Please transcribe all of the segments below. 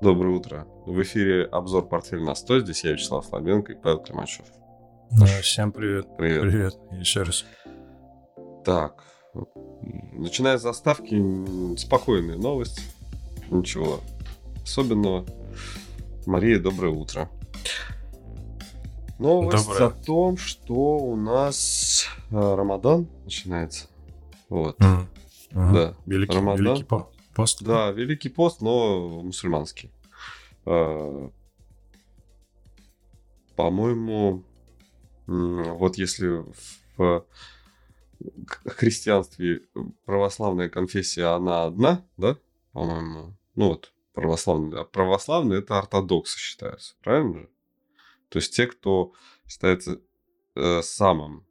Доброе утро. В эфире обзор «Портфель на 100». Здесь я, Вячеслав Слабенко и Павел Климачев. Да, всем привет. Привет. Привет. Еще раз. Так, начиная с заставки, спокойная новость. Ничего особенного. Мария, доброе утро. Новость Доброе. о том, что у нас э, Рамадан начинается. Вот. Мгм. Да. Великий, Рамадан. великий пост. Да, Великий пост, но мусульманский. Э, По-моему, вот если в христианстве православная конфессия, она одна, да, по-моему, ну вот, православный, а православные это ортодоксы считаются, правильно же? То есть те, кто считается э, самым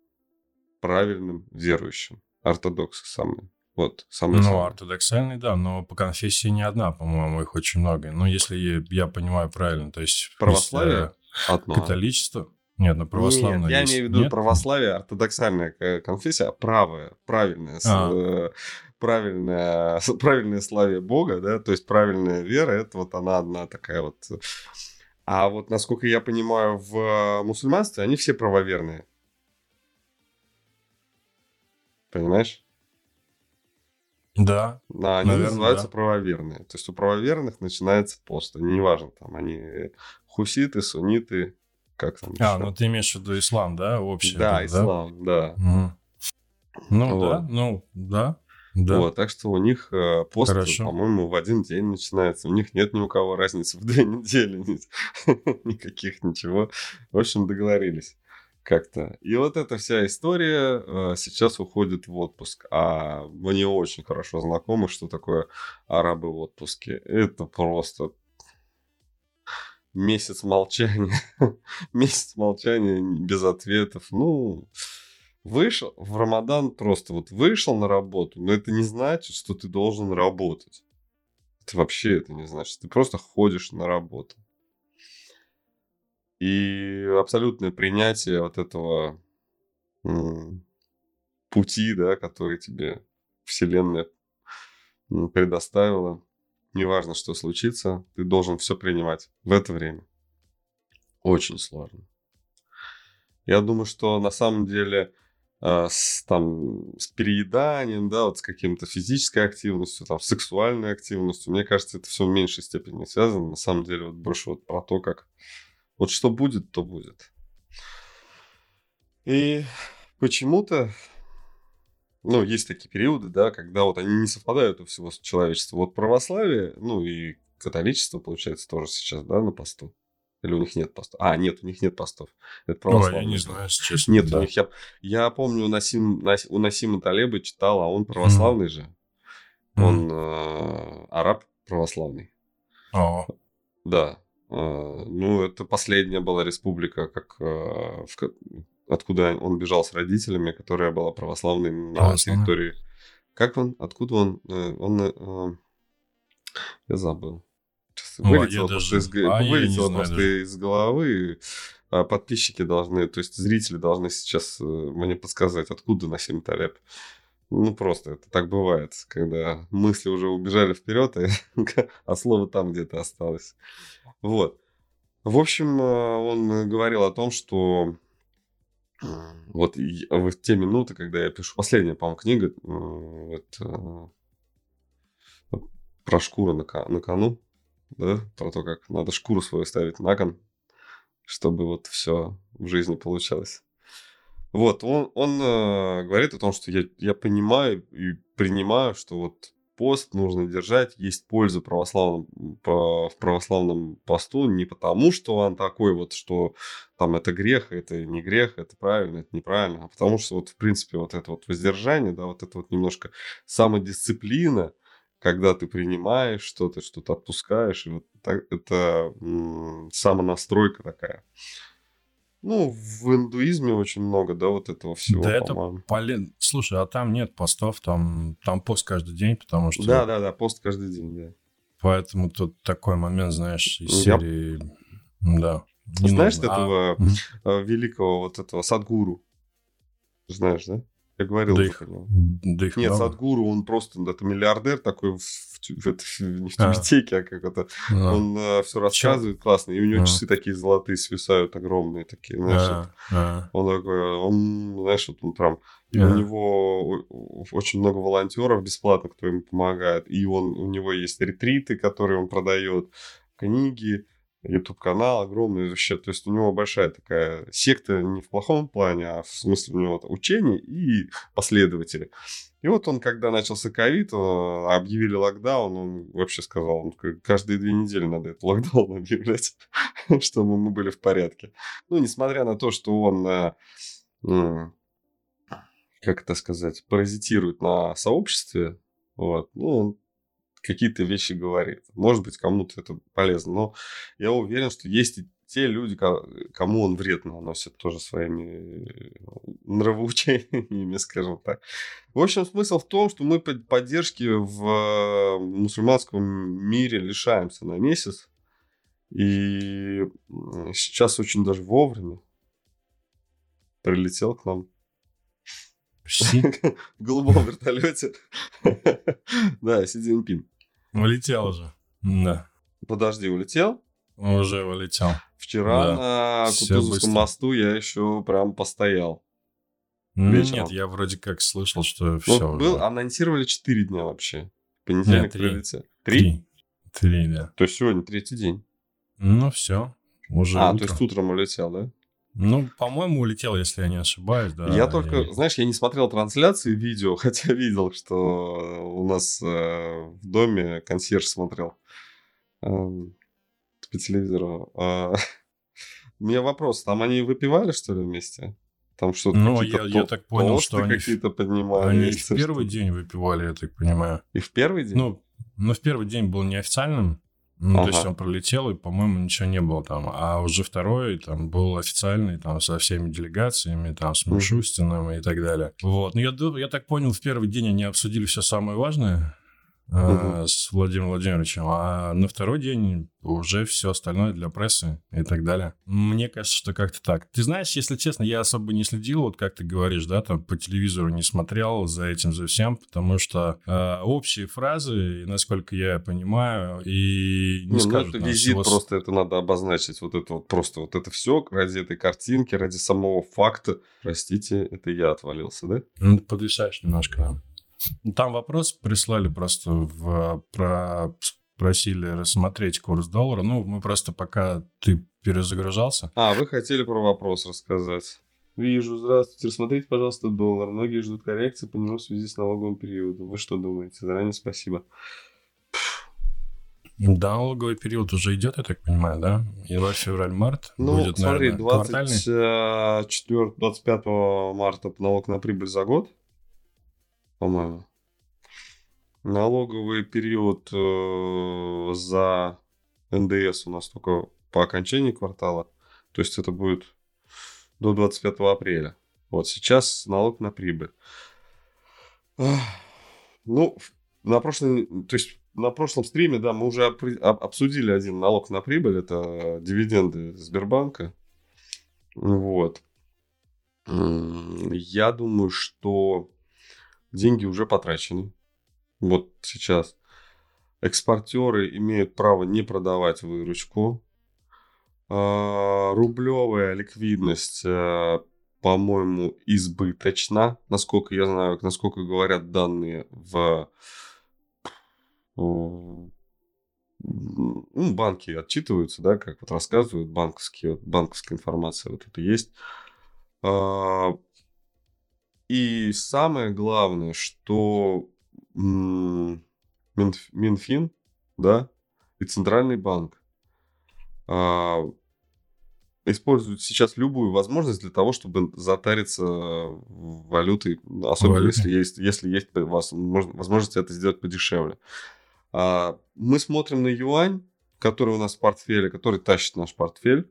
правильным верующим. Ортодоксы самые. Вот, самые Ну, ортодоксальный, да, но по конфессии не одна, по-моему, их очень много. Ну, если я- понимаю правильно, то есть... Православие? э, одно. Католичество? Нет, ну православное Нет, я есть. имею в виду Нет? православие, ортодоксальная э, конфессия, а правая, правильная, А. э, правильная, с- правильное славие Бога, да, то есть правильная вера, это вот она одна такая вот. А вот, насколько я понимаю, в э, мусульманстве они все правоверные. Понимаешь? Да. Да, они Наверное, называются да. правоверные. То есть у правоверных начинается пост. Они, неважно, там они хуситы, сунниты, как там А, ну ты имеешь в виду ислам, да, общий? Да, этот, ислам, да. Мгм. Ну, Вот. да, ну, да, да. Вот, так что у них э, пост, по-моему, в один день начинается. У них нет ни у кого разницы в две недели. ни- Никаких ничего. В общем, договорились как-то. И вот эта вся история э, сейчас уходит в отпуск. А мне очень хорошо знакомо, что такое арабы в отпуске. Это просто месяц молчания. месяц молчания без ответов. Ну, вышел в Рамадан просто вот вышел на работу, но это не значит, что ты должен работать. Это вообще это не значит. Ты просто ходишь на работу. И абсолютное принятие вот этого пути, да, который тебе Вселенная предоставила. Неважно, что случится, ты должен все принимать в это время. Очень сложно. Я думаю, что на самом деле э, с, там, с перееданием, да, вот с каким-то физической активностью, там, сексуальной активностью, мне кажется, это все в меньшей степени связано. На самом деле, вот больше вот про то, как вот что будет, то будет. И почему-то, ну, есть такие периоды, да, когда вот они не совпадают у всего человечества. Вот православие, ну, и католичество, получается, тоже сейчас, да, на посту. Или у них нет постов? А, нет, у них нет постов. Это православие. я не знаю, если честно. Нет, да. у них я, я помню, Насим, Нас- у Насима Талеба читал, а он православный же. Он Мгм. э, араб православный. О, Да. Э, ну, это последняя была республика, как, э, в откуда он бежал с родителями, которая была православной на территории. Как он? Откуда он? Э, Он... э, я забыл. Вылетело просто, даже- из, а вылетело просто даже. из головы. А подписчики должны, то есть зрители должны сейчас э, мне подсказать, откуда Насим Талеб. Ну, просто это так бывает, когда мысли уже убежали вперед, а слово там где-то осталось. Вот. В общем, э, он говорил о том, что вот и- в те минуты, когда я пишу последняя, по-моему, книга, это э, про шкуру на, на кону, да, про то, как надо шкуру свою ставить на кон, чтобы вот все в жизни получалось. Вот, он, он э, говорит о том, что я, я понимаю и принимаю, что вот пост нужно держать, есть польза православном, по- в православном посту не потому, что он такой вот, что там это грех, это не грех, это правильно, это неправильно, а потому что вот в принципе вот это вот воздержание, да, вот это вот немножко самодисциплина, когда ты принимаешь что-то, что-то отпускаешь, и вот так- это м, самонастройка такая. Ну, в индуизме очень много, да, вот этого всего, Да это. Полин, слушай, а там нет постов, там, там пост каждый день, потому что... Да, да, да, пост каждый день, да. Поэтому тут такой момент, знаешь, из Я- серии... Да. не Знаешь нужно. А- этого Мгм. э, великого вот этого Садгуру? Знаешь, да? Я говорил Да их, да их Нет, много. Садгуру, он просто это миллиардер такой, в, в это- не в А. тюбетейке, а как это. А, Он все рассказывает классно, и у него А. часы такие золотые свисают, огромные такие, знаешь. а, а. Он такой, он, знаешь, вот он прям, и Ага. у него очень много волонтеров бесплатно, кто ему помогает, и он, у него есть ретриты, которые он продает, книги, YouTube-канал огромный вообще, то есть у него большая такая секта не в плохом плане, а в смысле у него учение и последователи. И вот он, когда начался ковид, э, объявили локдаун, он вообще сказал, он каждые две недели надо этот локдаун объявлять, чтобы мы были в порядке. Ну, несмотря на то, что он, э, м, как это сказать, паразитирует на сообществе, вот, ну, он какие-то вещи говорит. Может быть, кому-то это полезно, но я уверен, что есть и те люди, ко- кому он вред наносит тоже своими э, нравоучениями, скажем так. В общем, смысл в том, что мы под- поддержки в э, мусульманском мире лишаемся на месяц. И сейчас очень даже вовремя прилетел к нам в голубом вертолете. Да, Си Цзиньпин. улетел уже. Да, Подожди, улетел? уже улетел. Вчера на Кутузовском мосту я еще прям постоял. Вечером. Нет, я вроде как слышал, что Ну, все был, анонсировали 4 дня вообще. Понедельник прилетел. Три. Три, да. То есть сегодня третий день. Ну, все. Уже а, утро. то есть утром улетел, да? Ну, по-моему, улетел, если я не ошибаюсь, да. я только, И- знаешь, я не смотрел трансляции видео, хотя видел, что у нас э, в доме консьерж смотрел эм, по телевизору. А, У меня вопрос, там они выпивали, что ли, вместе? Там что-то Ну, я- я так понял, что они какие-то поднимали. Они в что-то. первый день выпивали, я так понимаю. И в первый день? Ну, но в первый день был неофициальным. Ну, Ага. то есть он пролетел, и, по-моему, ничего не было там. А уже второй там был официальный, там, со всеми делегациями, там, с. Мишустиным и так далее. Вот. Ну, я, я так понял, в первый день они обсудили все самое важное э, с Владимиром Владимировичем, а на второй день уже все остальное для прессы и так далее. Мне кажется, что как-то так. Ты знаешь, если честно, я особо не следил, вот как ты говоришь, да, там по телевизору не смотрел за этим, за всем, потому что э, общие фразы, насколько я понимаю, и не, ну скажут это нам визит, всего просто это надо обозначить. Вот это вот просто вот это все ради этой картинки, ради самого факта. Простите, это я отвалился, да? Ну, подвисаешь немножко, да. Ну, Там вопрос прислали просто в, про, просили рассмотреть курс доллара. Ну, мы просто пока ты перезагружался. А, вы хотели про вопрос рассказать. Вижу, здравствуйте. Рассмотрите, пожалуйста, доллар. Многие ждут коррекции по нему в связи с налоговым периодом. Вы что думаете? Заранее спасибо. Да, налоговый период уже идет, я так понимаю, да? Январь, февраль, март. Ну, Будет, смотри, наверное, квартальный. 24, 25 марта налог на прибыль за год, по-моему. Налоговый период э, за НДС у нас только по окончании квартала. То есть это будет до 25 апреля. Вот сейчас налог на прибыль. Ну, на прошлой, то есть на прошлом стриме, да, мы уже обсудили один налог на прибыль, это дивиденды Сбербанка. Вот. Я думаю, что деньги уже потрачены. Вот сейчас. Экспортеры имеют право не продавать выручку. А, Рублевая ликвидность, э, по-моему, избыточна, насколько я знаю, насколько говорят данные в ну, банки отчитываются, да, как вот рассказывают банковские, банковская информация вот это есть. И самое главное, что Минфин, да, и Центральный банк а, используют сейчас любую возможность для того, чтобы затариться валютой, особенно Валютой. если есть, если есть возможно- возможность это сделать подешевле. А, Мы смотрим на юань, который у нас в портфеле, который тащит наш портфель.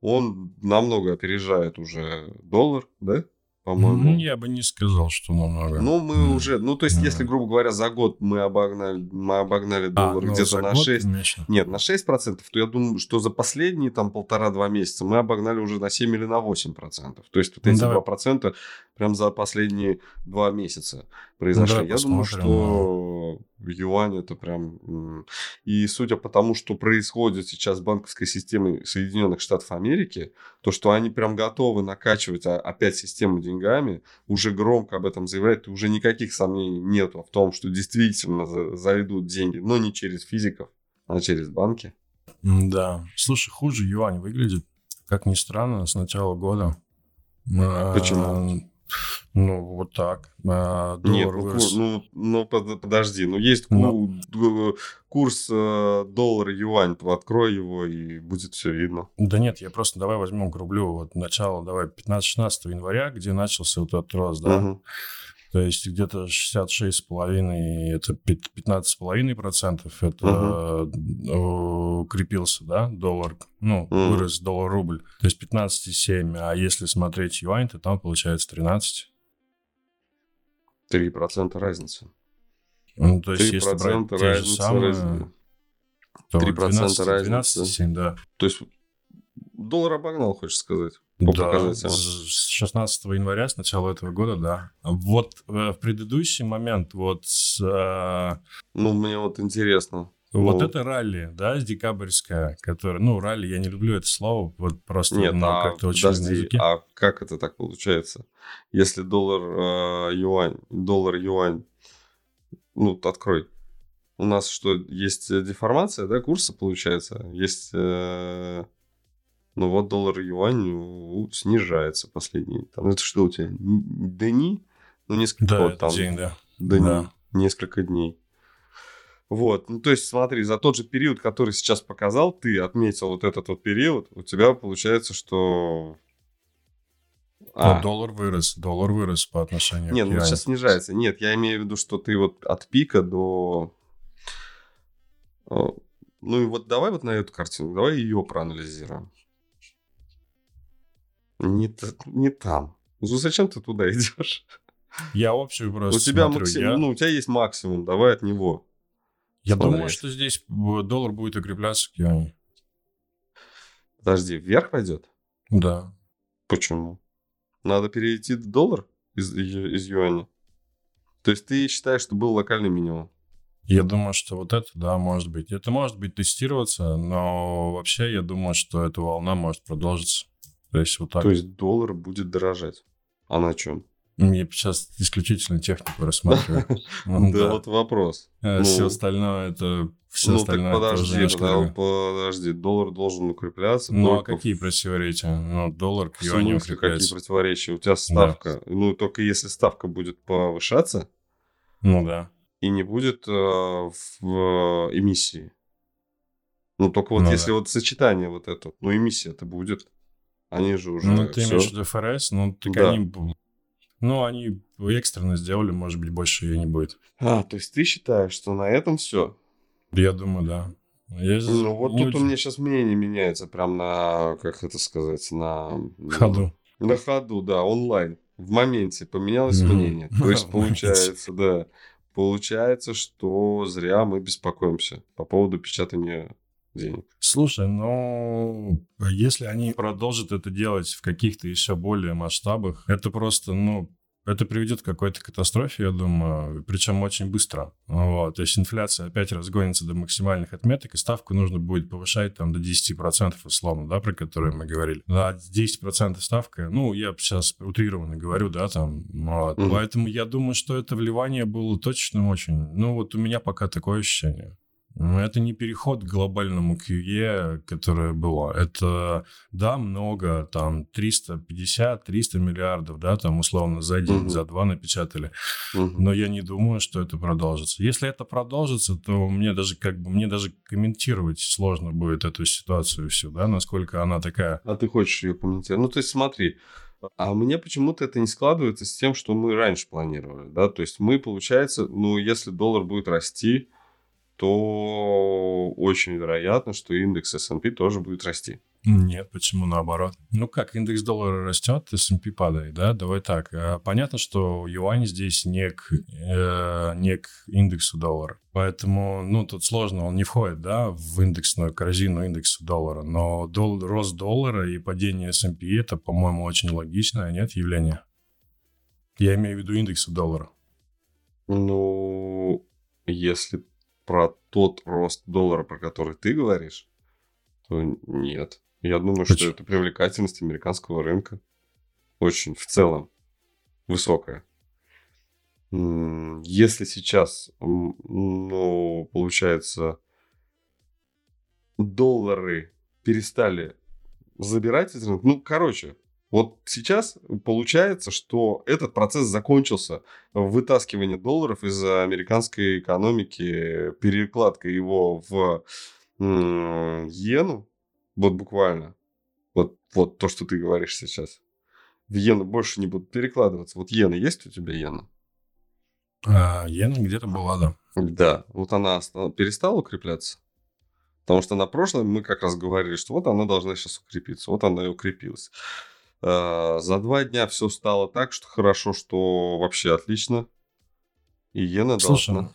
Он намного опережает уже доллар, да? По-моему. Я бы не сказал, что намного. Ну, мы mm. уже, ну, то есть, mm. если, грубо говоря, за год мы обогнали, мы обогнали а, доллар а, ну, где-то на 6, конечно. нет, на 6 процентов, то я думаю, что за последние там полтора-два месяца мы обогнали уже на 7 или на 8 процентов. То есть, вот эти ну, 2 процента прям за последние два месяца произошли. Ну, да, я думаю, что юань это прям... И судя по тому, что происходит сейчас в банковской системе Соединенных Штатов Америки, то, что они прям готовы накачивать опять систему деньгами, уже громко об этом заявляют, и уже никаких сомнений нету в том, что действительно зайдут деньги, но не через физиков, а через банки. Да. Слушай, хуже юань выглядит, как ни странно, с начала года. Почему? Ну, вот так. А, Нет, ну, вырос. ну, ну, подожди, ну есть ну, курс э, доллар-юань, открой его, и будет все видно. Да нет, я просто давай возьмем к рублю вот начало, давай 15-16 января, где начался вот этот рост, да, угу. То есть где-то 66,5, это 15,5%, это угу. укрепился, да, доллар, ну, угу. вырос доллар-рубль. То есть 15,7, а если смотреть юань, то там получается 13. 3% разницы. Ну, то есть, если брать те же самые, то 3% 12, разницы. 12,7, да. То есть доллар обогнал, хочешь сказать? По да, с 16 января, с начала этого года, да. Вот э, в предыдущий момент, вот с... Э, ну, мне вот интересно. Вот ну... это ралли, да, с декабрьская, которая, ну, ралли, я не люблю это слово, вот просто Нет, ну, а, как-то очень подожди, языке. а как это так получается? Если доллар, э, юань, доллар, юань, ну, открой. У нас что, есть деформация, да, курса, получается? Есть... Э ну вот доллар юань ну, снижается последний. Там, это что у тебя? Дни? Ну, несколько да, вот, там, день, да. Дни, да. несколько дней. Вот, ну то есть смотри, за тот же период, который сейчас показал, ты отметил вот этот вот период, у тебя получается, что... А. Ну, доллар вырос, доллар вырос по отношению Нет, к ну сейчас снижается. Нет, я имею в виду, что ты вот от пика до... Ну и вот давай вот на эту картину, давай ее проанализируем. Не, не там. Ну зачем ты туда идешь? Я общую просто У тебя смотрю. максимум, я... ну у тебя есть максимум, давай от него. Я думаю, что здесь доллар будет укрепляться к юаню. Подожди, вверх пойдет? Да. Почему? Надо перейти в доллар из, из юаня? То есть ты считаешь, что был локальный минимум? Я думаю, что вот это, да, может быть. Это может быть тестироваться, но вообще я думаю, что эта волна может продолжиться. То есть вот так. То есть доллар будет дорожать. А на чем? Я сейчас исключительно технику рассматриваю. Да, вот вопрос. А все остальное это все остальное так подожди, подожди, доллар должен укрепляться. Ну а какие противоречия? Ну доллар к юаню укрепляется. Какие противоречия? У тебя ставка, ну только если ставка будет повышаться. Ну да. И не будет э, в эмиссии. Ну только вот ну если вот сочетание вот это, ну эмиссия это будет. Они же уже Ну, ты имеешь в виду ФРС? Ну, так они... Ну, они экстренно сделали, может быть, больше ее не будет. А, то есть ты считаешь, что на этом все? Я думаю, да. Я... Ну, вот ну, тут у меня сейчас мнение меняется прям на, как это сказать, на... Ходу. На ходу, да, онлайн. В моменте поменялось mm-hmm. мнение. То есть, получается, да, получается, что зря мы беспокоимся по поводу печатания денег. Слушай, ну, если они продолжат это делать в каких-то еще более масштабах, это просто, ну, это приведет к какой-то катастрофе, я думаю, причем очень быстро. Вот. То есть инфляция опять разгонится до максимальных отметок, и ставку нужно будет повышать там до 10% условно, да, про которые мы говорили. Да, 10% ставка, ну, я сейчас утрированно говорю, да, там, вот. Mm-hmm. Поэтому я думаю, что это вливание было точно очень. Ну, вот у меня пока такое ощущение. Это не переход к глобальному QE, которое было. Это, да, много, там, 350-300 миллиардов, да, там, условно, за день, угу. за два напечатали. Угу. Но я не думаю, что это продолжится. Если это продолжится, то мне даже, как бы, мне даже комментировать сложно будет эту ситуацию всю, да, насколько она такая. А ты хочешь ее комментировать? Ну, то есть, смотри, а мне почему-то это не складывается с тем, что мы раньше планировали, да, то есть мы, получается, ну, если доллар будет расти, то очень вероятно, что индекс S&P тоже будет расти. Нет, почему наоборот? Ну как, индекс доллара растет, S&P падает, да? Давай так. Э, понятно, что юань здесь не к, э, не к индексу доллара. Поэтому, ну, тут сложно, он не входит, да, в индексную корзину индекса доллара. Но дол- рост доллара и падение S&P это, по-моему, очень логичное, нет, явление? Я имею в виду индекса доллара. Ну, если про тот рост доллара, про который ты говоришь, то нет. Я думаю, Почему? что это привлекательность американского рынка очень в целом высокая. Если сейчас, ну, получается, доллары перестали забирать из рынка, ну, короче, вот сейчас получается, что этот процесс закончился. Вытаскивание долларов из американской экономики, перекладка его в иену, вот буквально, вот, вот то, что ты говоришь сейчас, в иену больше не будут перекладываться. Вот иена есть у тебя иена? А, иена где-то была, да. Да, вот она перестала укрепляться. Потому что на прошлом мы как раз говорили, что вот она должна сейчас укрепиться. Вот она и укрепилась. А, за два дня все стало так, что хорошо, что вообще отлично. И иена Слушай, должна...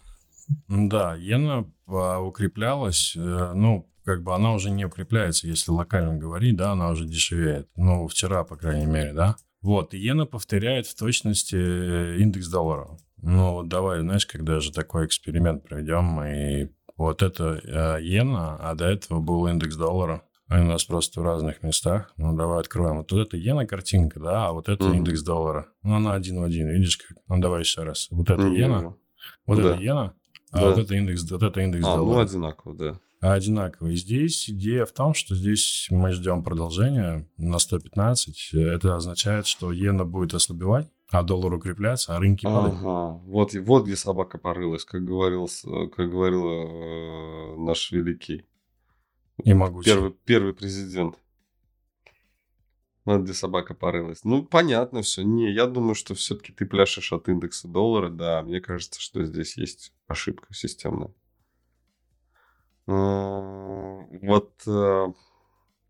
Да, иена а, укреплялась, э, ну, как бы она уже не укрепляется, если локально говорить, да, она уже дешевеет. Ну, вчера, по крайней мере, да. Вот, иена повторяет в точности э, индекс доллара. Ну, вот давай, знаешь, когда же такой эксперимент проведем, и вот это э, иена, а до этого был индекс доллара. Они у нас просто в разных местах. Ну, давай откроем. Вот, это иена картинка, да, а вот это mm-hmm. индекс доллара. Ну, она один в один, видишь как? Ну, давай еще раз. Вот это mm-hmm. иена, вот да. это иена, а да. вот это индекс, вот это индекс а, ну, доллара. ну, одинаково, да одинаковые. Здесь идея в том, что здесь мы ждем продолжения на 115. Это означает, что иена будет ослабевать, а доллар укрепляться, а рынки падают. Ага. Вот, вот где собака порылась, как говорил, как говорил э, наш великий и могучий. Первый, первый президент. Вот где собака порылась. Ну, понятно все. Не, я думаю, что все-таки ты пляшешь от индекса доллара. Да, мне кажется, что здесь есть ошибка системная. Вот э,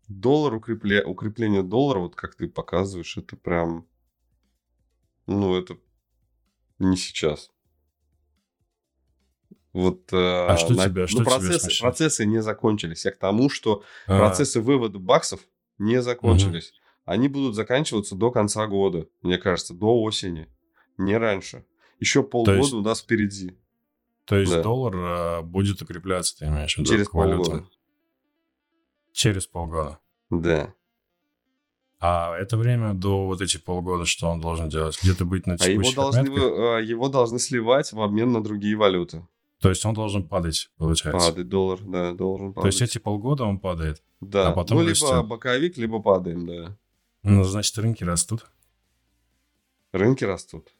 доллар, укрепле... укрепление доллара, вот как ты показываешь, это прям, ну, это не сейчас. Вот, э, а что на... тебя, что ну, процессы, тебе процессы не закончились. Я к тому, что а. процессы вывода баксов не закончились. Угу. Они будут заканчиваться до конца года, мне кажется, до осени, не раньше. Еще полгода есть... у нас впереди. То есть да. доллар а, будет укрепляться, ты имеешь в виду? Через полгода. Через полгода. Да. А это время до вот эти полгода, что он должен делать? Где-то быть на текущих а его должны, а, его должны сливать в обмен на другие валюты. То есть он должен падать, получается? Падать, доллар, да, должен падать. То есть эти полгода он падает? Да, а потом ну, либо растет. боковик, либо падаем, да. Ну, значит, рынки растут? Рынки растут.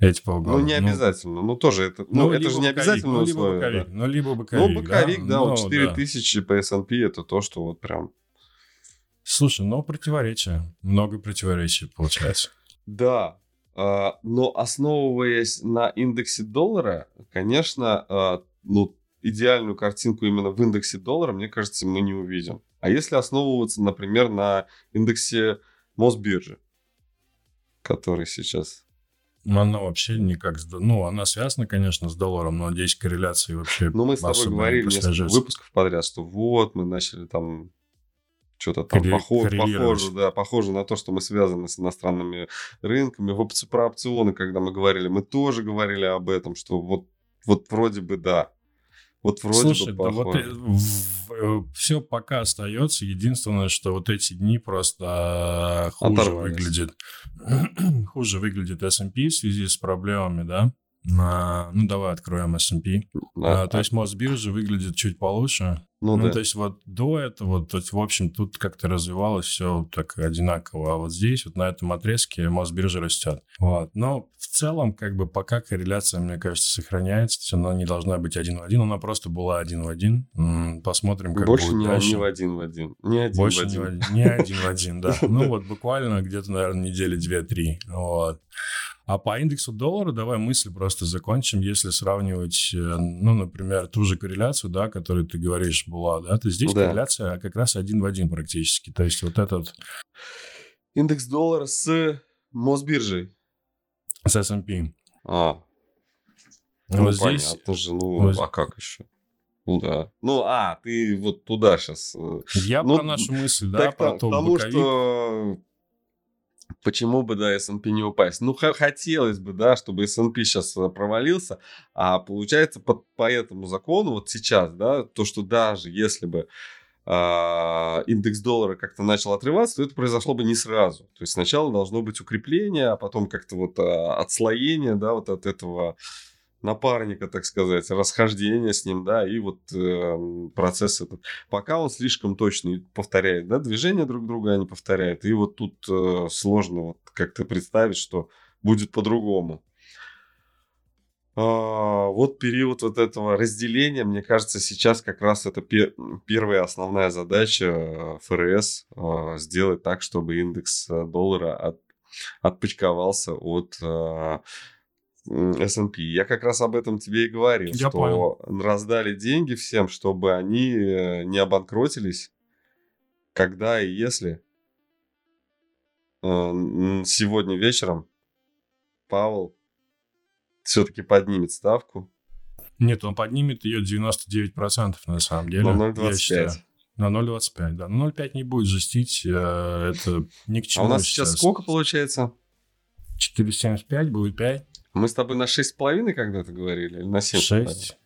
Эти полгода. Ну, не ну. обязательно. Ну, тоже это, ну, ну это же не обязательно ну, либо условие. Боковик, да. Ну, либо боковик. Ну, боковик, да, да вот 4000 да. по S&P это то, что вот прям... Слушай, ну, противоречия. Много противоречий получается. Да, но основываясь на индексе доллара, конечно, а, ну, идеальную картинку именно в индексе доллара, мне кажется, мы не увидим. А если основываться, например, на индексе Мосбиржи, который сейчас она вообще никак... Ну, она связана, конечно, с долларом, но здесь корреляции вообще Ну, мы с тобой говорили несколько выпусков подряд, что вот, мы начали там что-то там Корре- похоже, похоже, да, похоже на то, что мы связаны с иностранными рынками. В про опционы, когда мы говорили, мы тоже говорили об этом, что вот, вот вроде бы да. Вот вроде Слушай, бы похоже. Да вот э, все пока остается. Единственное, что вот эти дни просто а, хуже выглядит. хуже выглядит S&P в связи с проблемами, да? А, ну, давай откроем S&P. Да, а, то есть Мосбиржа выглядит чуть получше. Ну, ну да. то есть вот до этого, то есть, в общем, тут как-то развивалось все так одинаково. А вот здесь, вот на этом отрезке Мосбиржа растет. Вот. Но в целом, как бы пока корреляция, мне кажется, сохраняется. То есть она не должна быть один в один. Она просто была один в один. Посмотрим, как Больше будет не, дальше. не в один в один. Не один Больше в один. Не, в, не один в один, да. Ну вот буквально где-то, наверное, недели две-три. Вот. А по индексу доллара давай мысль просто закончим. Если сравнивать, э, ну, например, ту же корреляцию, да, которую ты говоришь, была, да, то здесь да. корреляция как раз один в один практически. То есть вот этот... Индекс доллара с Мосбиржей. С S&P. А. Ну, вот здесь... понятно же. Ну, вот... а как еще? Ну да. Ну, а, ты вот туда сейчас. Э, Я ну, про нашу мысль, да, про то, Потому боковик. что почему бы, да, S&P не упасть? Ну, хотелось бы, да, чтобы S&P сейчас э, провалился, а получается по, по этому закону вот сейчас, да, то, что даже если бы а, индекс доллара как-то начал отрываться, то это произошло бы не сразу. То есть сначала должно быть укрепление, а потом как-то вот а, отслоение, да, вот от этого напарника, так сказать, расхождение с ним, да, и вот э, процесс этот. Пока он слишком точно повторяет, да, движения друг друга они повторяют, и вот тут э, сложно вот как-то представить, что будет по-другому. А, вот период вот этого разделения, мне кажется, сейчас как раз это пер первая основная задача э, ФРС э, сделать так, чтобы индекс э, доллара от, отпочковался от э, S&P. Я как раз об этом тебе и говорил, Я что понял. раздали деньги всем, чтобы они э, не обанкротились, когда и если э, сегодня вечером Павел все-таки поднимет ставку. Нет, он поднимет ее 99% на самом деле. На 0,25. На 0,25, да. На 0,5 не будет жестить, э, это ни к чему. А у нас сейчас, сейчас сколько получается? 4,75 будет 5. Мы с тобой на 6,5 когда-то говорили? Или на 7? 6.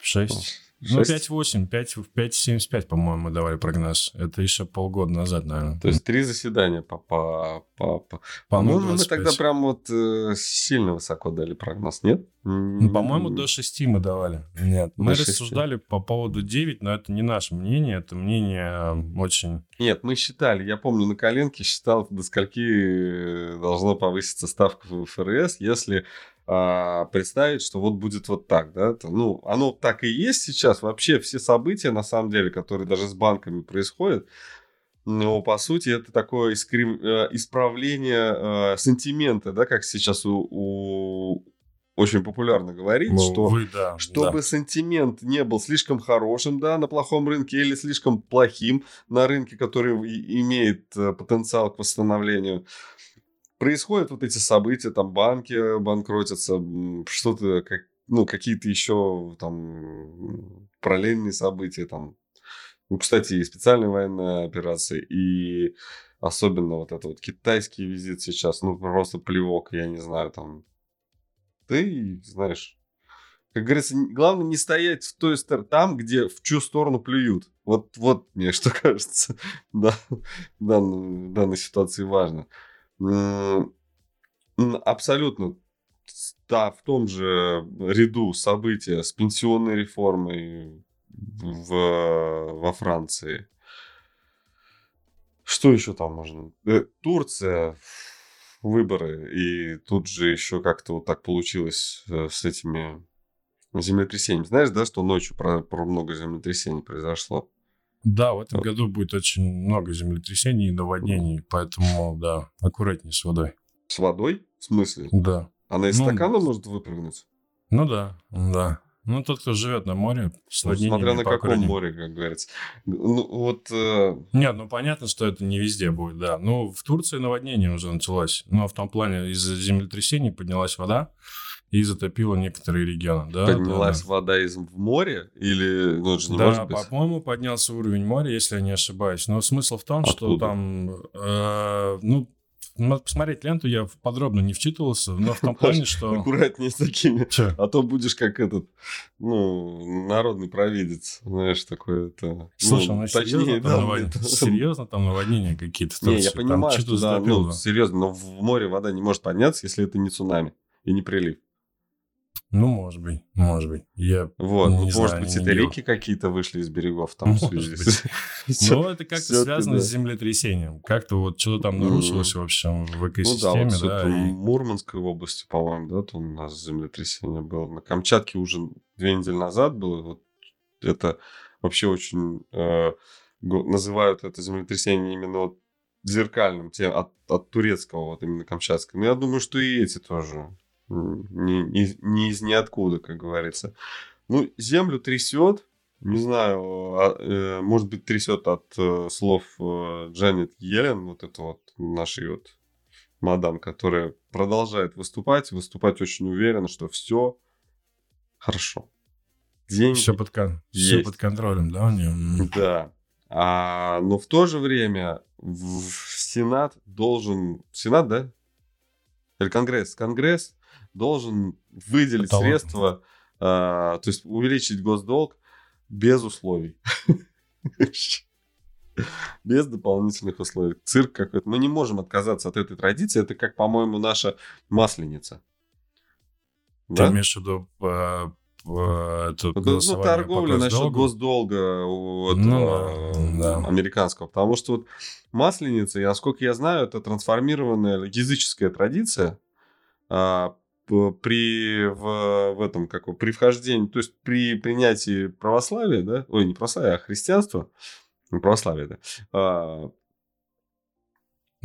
6. Ну, 5,8, 5,75, по-моему, давали прогноз. Это еще полгода назад, наверное. То есть три заседания по... по, по, по... По-моему, мы тогда прям вот э, сильно высоко дали прогноз, нет? Ну, по-моему, до 6 мы давали. Нет, до мы 6. рассуждали по поводу 9, но это не наше мнение, это мнение э, очень... Нет, мы считали, я помню, на коленке считал, до скольки э, должно повыситься ставка в ФРС, если а, представить, что вот будет вот так, да, ну, оно так и есть сейчас, вообще все события, на самом деле, которые даже с банками происходят, но по сути это такое искрив... Э, исправление э, сантимента, да, как сейчас у, у... очень популярно говорить, ну, что вы, да, чтобы да. сантимент не был слишком хорошим, да, на плохом рынке или слишком плохим на рынке, который имеет э, потенциал к восстановлению, происходят вот эти события, там банки банкротятся, что-то, как, ну, какие-то еще там параллельные события, там, ну, кстати, и специальные военные операции, и особенно вот это вот китайский визит сейчас, ну, просто плевок, я не знаю, там, ты знаешь, как говорится, главное не стоять в той стороне, там, где в чью сторону плюют. Вот, вот мне что кажется, да, в данной, в данной ситуации важно. Абсолютно. Да, в том же ряду события с пенсионной реформой в, во Франции. Что еще там можно? Э, Турция, выборы. И тут же еще как-то вот так получилось э, с этими землетрясениями. Знаешь, да, что ночью про, про много землетрясений произошло? Да, в этом году будет очень много землетрясений и наводнений, поэтому, да, аккуратнее с водой. С водой? В смысле? Да. Она из ну, стакана может выпрыгнуть? Ну да, да. Ну, тот, кто живет на море, с ну, Смотря на каком море, как говорится. Ну, вот... Э... Нет, ну, понятно, что это не везде будет, да. Ну, в Турции наводнение уже началось. Ну, а в том плане из-за землетрясений поднялась вода и затопила некоторые регионы. Да, Поднялась да, вода из в море или ну, же не да, может быть? по-моему, поднялся уровень моря, если я не ошибаюсь. Но смысл в том, Откуда? что там, э, ну, надо посмотреть ленту, я подробно не вчитывался, но в том плане, что... Аккуратнее с такими, Че? а то будешь как этот, ну, народный провидец, знаешь, такое это... Слушай, ну, ну точнее, серьезно, там да, навод... это... серьезно там наводнения какие-то? Не, я понимаю, что да, ну, серьезно, но в море вода не может подняться, если это не цунами и не прилив. Ну, может быть, может быть. Я вот, не может знаю, быть, это реки какие-то вышли из берегов там. Но это как-то связано с землетрясением. Как-то вот что-то там нарушилось, в общем, в экосистеме. Ну да, вот в Мурманской области, по-моему, да, там у нас землетрясение было. На Камчатке уже две недели назад было. Вот это вообще очень... Э, называют это землетрясение именно вот зеркальным, тем, от, от турецкого, вот именно камчатского. Но я думаю, что и эти тоже не, не, не из ниоткуда, как говорится. Ну, землю трясет, не знаю, а, э, может быть, трясет от э, слов э, Джанет Йеллен, вот это вот нашей вот мадам, которая продолжает выступать, выступать очень уверенно, что все хорошо. Деньги все под, кон... все под контролем, да, у нее? Да. А, но в то же время в Сенат должен... Сенат, да? Или Конгресс? Конгресс должен выделить Потолок. средства, а, то есть увеличить госдолг без условий. Без дополнительных условий. Цирк какой-то. Мы не можем отказаться от этой традиции. Это как, по-моему, наша масленица. Ты да? имеешь в виду по, по, это ну, ну, торговля насчет госдолга вот, ну, да. американского. Потому что вот масленица, насколько я знаю, это трансформированная языческая традиция. А, при в, в этом как при вхождении, то есть при принятии православия, да, ой, не православия, а христианства, ну, православия, да, а,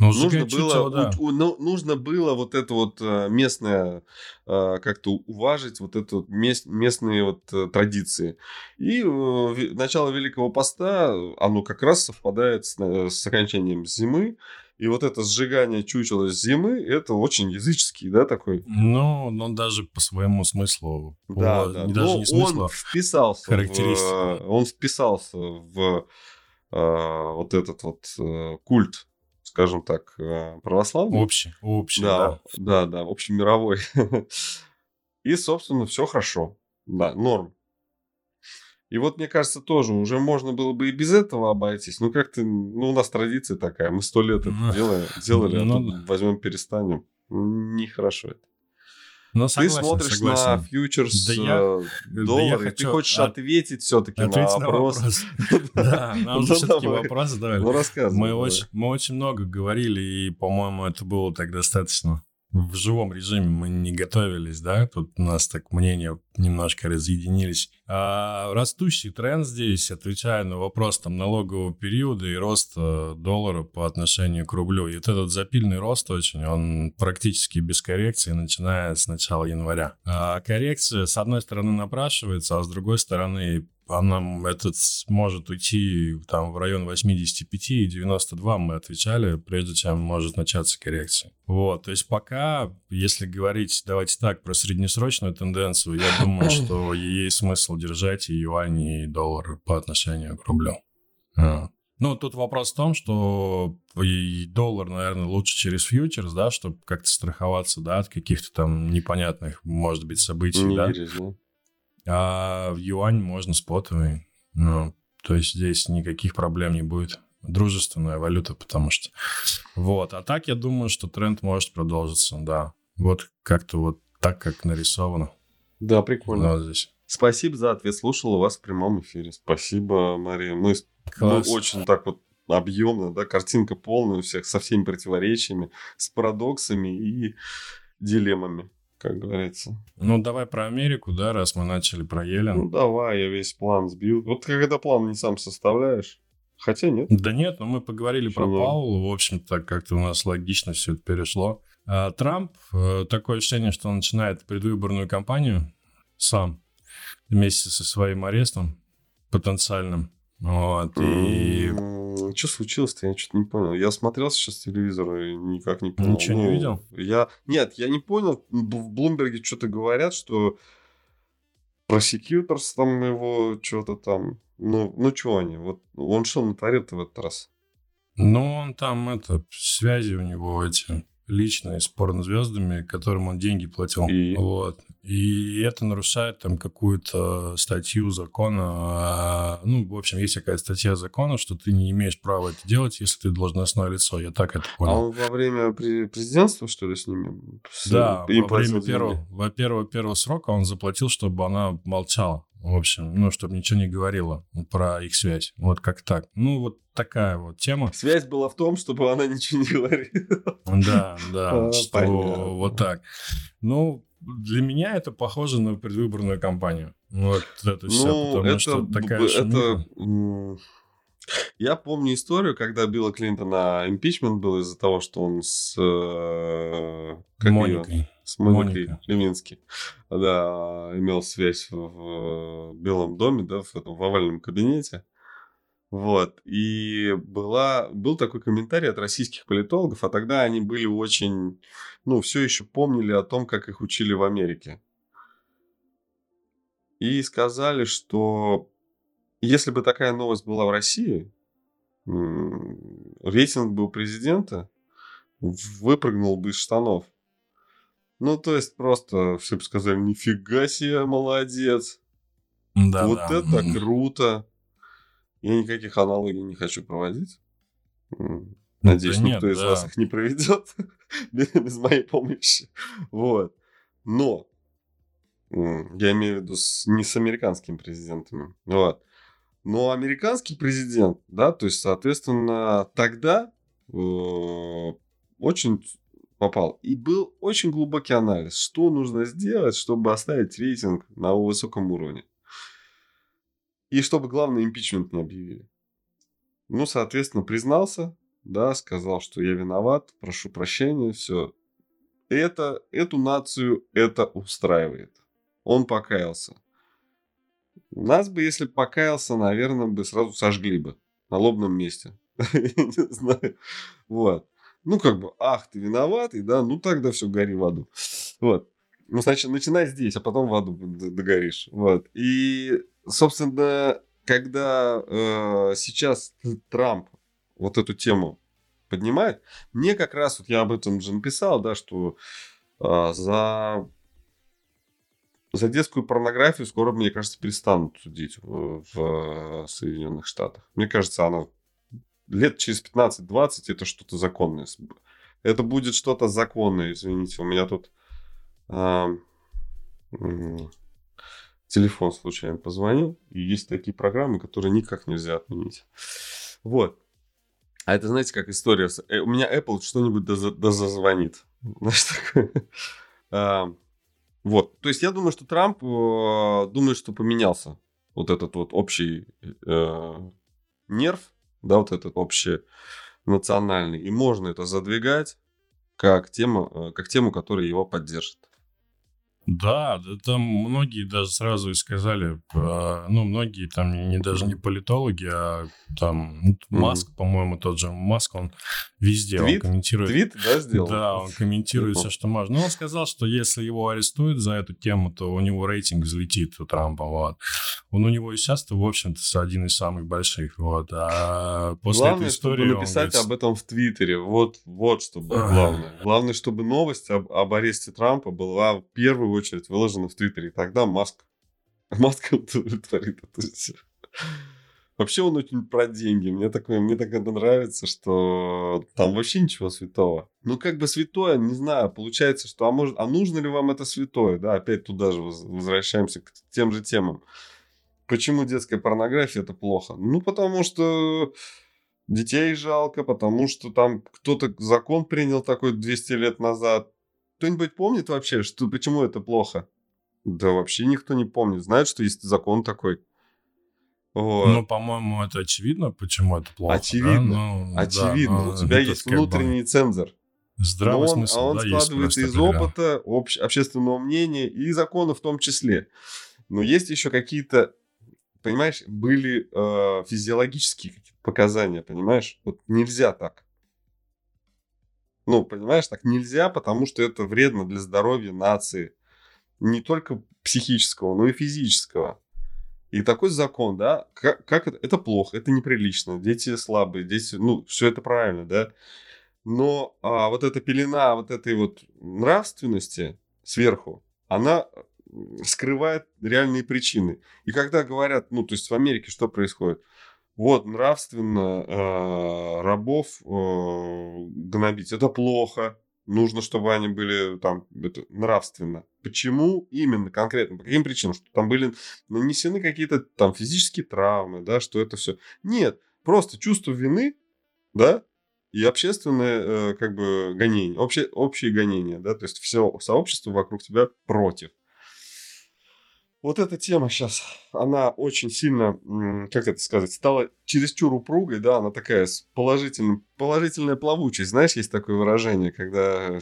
ну, нужно было, чего, да. у, у, ну, нужно было вот это вот э, местное а, как-то уважить вот это вот мест, местные вот э, традиции. И э, начало Великого Поста, оно как раз совпадает с, с окончанием зимы. И вот это сжигание чучела зимы, это очень языческий, да, такой? Ну, он даже по своему смыслу. Да, по, да. Не, даже не смысла, он вписался в, он вписался в э, вот этот вот э, культ, скажем так, э, православный. Общий, общий, да. Да, да, да, общемировой. И, собственно, все хорошо. Да, норм. И вот, мне кажется, тоже уже можно было бы и без этого обойтись. Ну, как-то, ну, у нас традиция такая. Мы сто лет это ну, делали, делали а ну, тут возьмем, перестанем. Нехорошо это. Но согласен, ты смотришь согласен. на фьючерс да я, доллары, да я хочу ты хочешь от... ответить все-таки на вопрос. Да, нам все-таки вопрос задали. Ну, рассказывай. Мы очень много говорили, и, по-моему, это было так достаточно в живом режиме мы не готовились, да, тут у нас так мнения немножко разъединились. А растущий тренд здесь, отвечая на вопрос там налогового периода и роста доллара по отношению к рублю. И вот этот запильный рост очень, он практически без коррекции, начиная с начала января. А коррекция, с одной стороны, напрашивается, а с другой стороны, она этот может уйти там в район 85 и 92 мы отвечали, прежде чем может начаться коррекция. Вот, то есть пока, если говорить, давайте так, про среднесрочную тенденцию, я думаю, что есть смысл держать и юань, и доллар по отношению к рублю. А. Ну, тут вопрос в том, что и доллар, наверное, лучше через фьючерс, да, чтобы как-то страховаться, да, от каких-то там непонятных, может быть, событий, Не да. Веришь, да? А в юань можно спотовый. Ну, то есть здесь никаких проблем не будет. Дружественная валюта, потому что... Вот. А так я думаю, что тренд может продолжиться, да. Вот как-то вот так, как нарисовано. Да, прикольно. Вот здесь. Спасибо за ответ. Слушал вас в прямом эфире. Спасибо, Мария. Мы, мы очень так вот объемно, да, картинка полная у всех, со всеми противоречиями, с парадоксами и дилеммами как говорится. Ну, давай про Америку, да, раз мы начали про Елен. Ну, давай, я весь план сбил. Вот когда план не сам составляешь, хотя нет. Да нет, но мы поговорили Что про Паула, в общем-то, как-то у нас логично все это перешло. А Трамп, э, такое ощущение, что он начинает предвыборную кампанию сам, вместе со своим арестом потенциальным. Вот, и что случилось-то? Я что-то не понял. Я смотрел сейчас телевизор и никак не понял. Ничего ну, не видел? Я... Нет, я не понял. В Блумберге что-то говорят, что просекьюторс там его что-то там... Ну, ну что они? Вот он что натворил-то в этот раз? Ну, он там, это, связи у него эти личные с порнозвездами, которым он деньги платил. И? Вот. И это нарушает там какую-то статью закона. А, ну, в общем, есть какая-то статья закона, что ты не имеешь права это делать, если ты должностное лицо. Я так это понял. А он во время президентства, что ли, с ними? Да, во время первого, во первого, первого срока он заплатил, чтобы она молчала. В общем, ну, чтобы ничего не говорила про их связь. Вот как так. Ну, вот такая вот тема. Связь была в том, чтобы она ничего не говорила. Да, да, а, что понятно. вот так. Ну, для меня это похоже на предвыборную кампанию. Вот это все, ну, потому это, что такая это, Я помню историю, когда Билла Клинтона импичмент был из-за того, что он с... Э, как Моникой. Ее? С Моникой Моника. Левински. Да, имел связь в, в Белом доме, да, в этом в овальном кабинете. Вот. И была, был такой комментарий от российских политологов, а тогда они были очень, ну, все еще помнили о том, как их учили в Америке. И сказали, что если бы такая новость была в России, рейтинг был президента выпрыгнул бы из штанов. Ну, то есть просто все бы сказали, нифига себе, молодец. Да, вот да. это круто. Я никаких аналогий не хочу проводить. Надеюсь, да никто нет, из да. вас их не проведет без моей помощи. Вот. Но я имею в виду с, не с американскими президентами. Вот. Но американский президент, да, то есть, соответственно, тогда э, очень попал. И был очень глубокий анализ, что нужно сделать, чтобы оставить рейтинг на высоком уровне. И чтобы, главное, импичмент не объявили. Ну, соответственно, признался, да, сказал, что я виноват, прошу прощения, все. Это, эту нацию это устраивает. Он покаялся. Нас бы, если покаялся, наверное, бы сразу сожгли бы на лобном месте. Не знаю. Вот. Ну, как бы, ах, ты виноватый, да, ну тогда все, гори в аду. Вот. Ну, значит, начинай здесь, а потом в аду догоришь. Вот. И собственно, когда э, сейчас Трамп вот эту тему поднимает, мне как раз, вот я об этом же написал, да, что э, за, за детскую порнографию скоро, мне кажется, перестанут судить в, в Соединенных Штатах. Мне кажется, она лет через 15-20 это что-то законное. Это будет что-то законное, извините. У меня тут... Э, телефон случайно позвонил, и есть такие программы, которые никак нельзя отменить. Вот. А это, знаете, как история. Э, у меня Apple что-нибудь дозазвонит. Знаешь, такое. Вот. То есть я думаю, что Трамп э, думает, что поменялся вот этот вот общий э, нерв, да, вот этот общий национальный. И можно это задвигать как тему, как тему, которая его поддержит. Да, да, там многие даже сразу и сказали, а, ну, многие там не, даже не политологи, а там ну, Маск, mm-hmm. по-моему, тот же Маск, он везде Твит? он комментирует. Твит, да, сделал? Да, он комментирует все, что можно. Но он сказал, что если его арестуют за эту тему, то у него рейтинг взлетит у Трампа, вот. Он у него и сейчас-то, в общем-то, один из самых больших, вот. А после главное, этой истории чтобы написать говорит... об этом в Твиттере, вот, вот что было главное. Главное, чтобы новость об, об аресте Трампа была в первую очередь выложена в Твиттере, и тогда Маск, Маск удовлетворит это все. Вообще он очень про деньги. Мне такое, мне так это нравится, что там вообще ничего святого. Ну, как бы святое, не знаю, получается, что, а может, а нужно ли вам это святое? Да, опять туда же возвращаемся к тем же темам. Почему детская порнография это плохо? Ну, потому что детей жалко, потому что там кто-то закон принял такой 200 лет назад. Кто-нибудь помнит вообще, что, почему это плохо? Да вообще никто не помнит. Знает, что есть закон такой. Вот. Ну, по-моему, это очевидно, почему это плохо. Очевидно. Да? Ну, очевидно. Да, но У тебя есть внутренний бы... цензор. Здравый он, смысл, а он да, складывается из опыта, обще, общественного мнения и закона в том числе. Но есть еще какие-то, понимаешь, были э, физиологические показания, понимаешь? Вот нельзя так. Ну, понимаешь, так нельзя, потому что это вредно для здоровья нации. Не только психического, но и физического. И такой закон, да, как, как это? Это плохо, это неприлично. Дети слабые, дети, ну, все это правильно, да. Но а, вот эта пелена вот этой вот нравственности сверху, она скрывает реальные причины. И когда говорят, ну, то есть в Америке что происходит? Вот, нравственно э, рабов э, гнобить, это плохо, нужно, чтобы они были там это, нравственно. Почему именно конкретно? По каким причинам? Что там были нанесены какие-то там физические травмы, да, что это все. Нет, просто чувство вины, да, и общественное э, как бы гонение, общее, общее гонение, да, то есть все сообщество вокруг тебя против. Вот эта тема сейчас, она очень сильно, как это сказать, стала чересчур упругой, да, она такая с положительным, положительная плавучесть. Знаешь, есть такое выражение, когда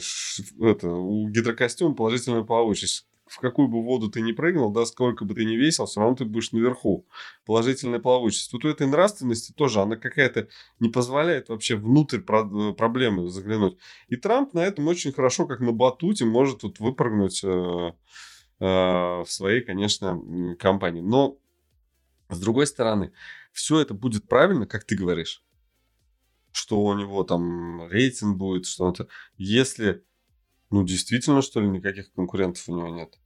это, у гидрокостюма положительная плавучесть. В какую бы воду ты ни прыгнул, да, сколько бы ты ни весил, все равно ты будешь наверху. Положительная плавучесть. Вот у этой нравственности тоже, она какая-то не позволяет вообще внутрь про- проблемы заглянуть. И Трамп на этом очень хорошо, как на батуте, может вот выпрыгнуть э- Э, в своей, конечно, компании. Но, с другой стороны, все это будет правильно, как ты говоришь, что у него там рейтинг будет, что-то. Если, ну, действительно, что ли, никаких конкурентов у него нет.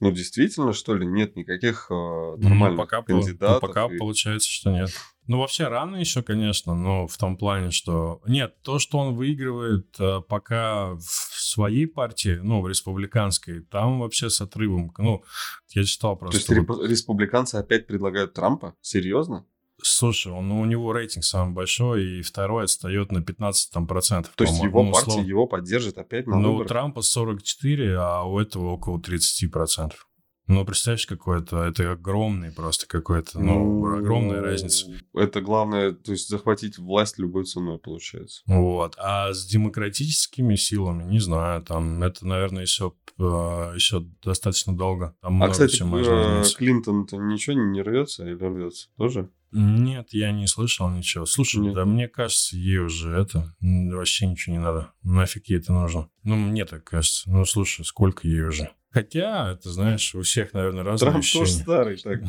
Ну, действительно, что ли, нет никаких э, нормальных ну, пока, кандидатов? Ну, пока и... получается, что нет. Ну, вообще рано еще, конечно, но в том плане, что... Нет, то, что он выигрывает э, пока в своей партии, ну, в республиканской, там вообще с отрывом. Ну, я читал просто... То есть вот... республиканцы опять предлагают Трампа? Серьезно? Слушай, он, у него рейтинг самый большой, и второй отстает на 15 там, процентов. То есть его ну, партия услов... его поддержит опять на Ну, у Трампа 44, а у этого около 30 процентов. Ну, представляешь, какое-то, это огромный просто какой-то, ну, ну, огромная разница. Это главное, то есть захватить власть любой ценой, получается. Вот, а с демократическими силами, не знаю, там, это, наверное, еще, еще достаточно долго. Там а, кстати, э, Клинтон-то ничего не рвется или рвется тоже? Нет, я не слышал ничего. Слушай, Нет. да мне кажется, ей уже это вообще ничего не надо. Нафиг ей это нужно? Ну, мне так кажется. Ну, слушай, сколько ей уже? Хотя, это, знаешь, у всех, наверное, разные Трамп ощущения. тоже старый так.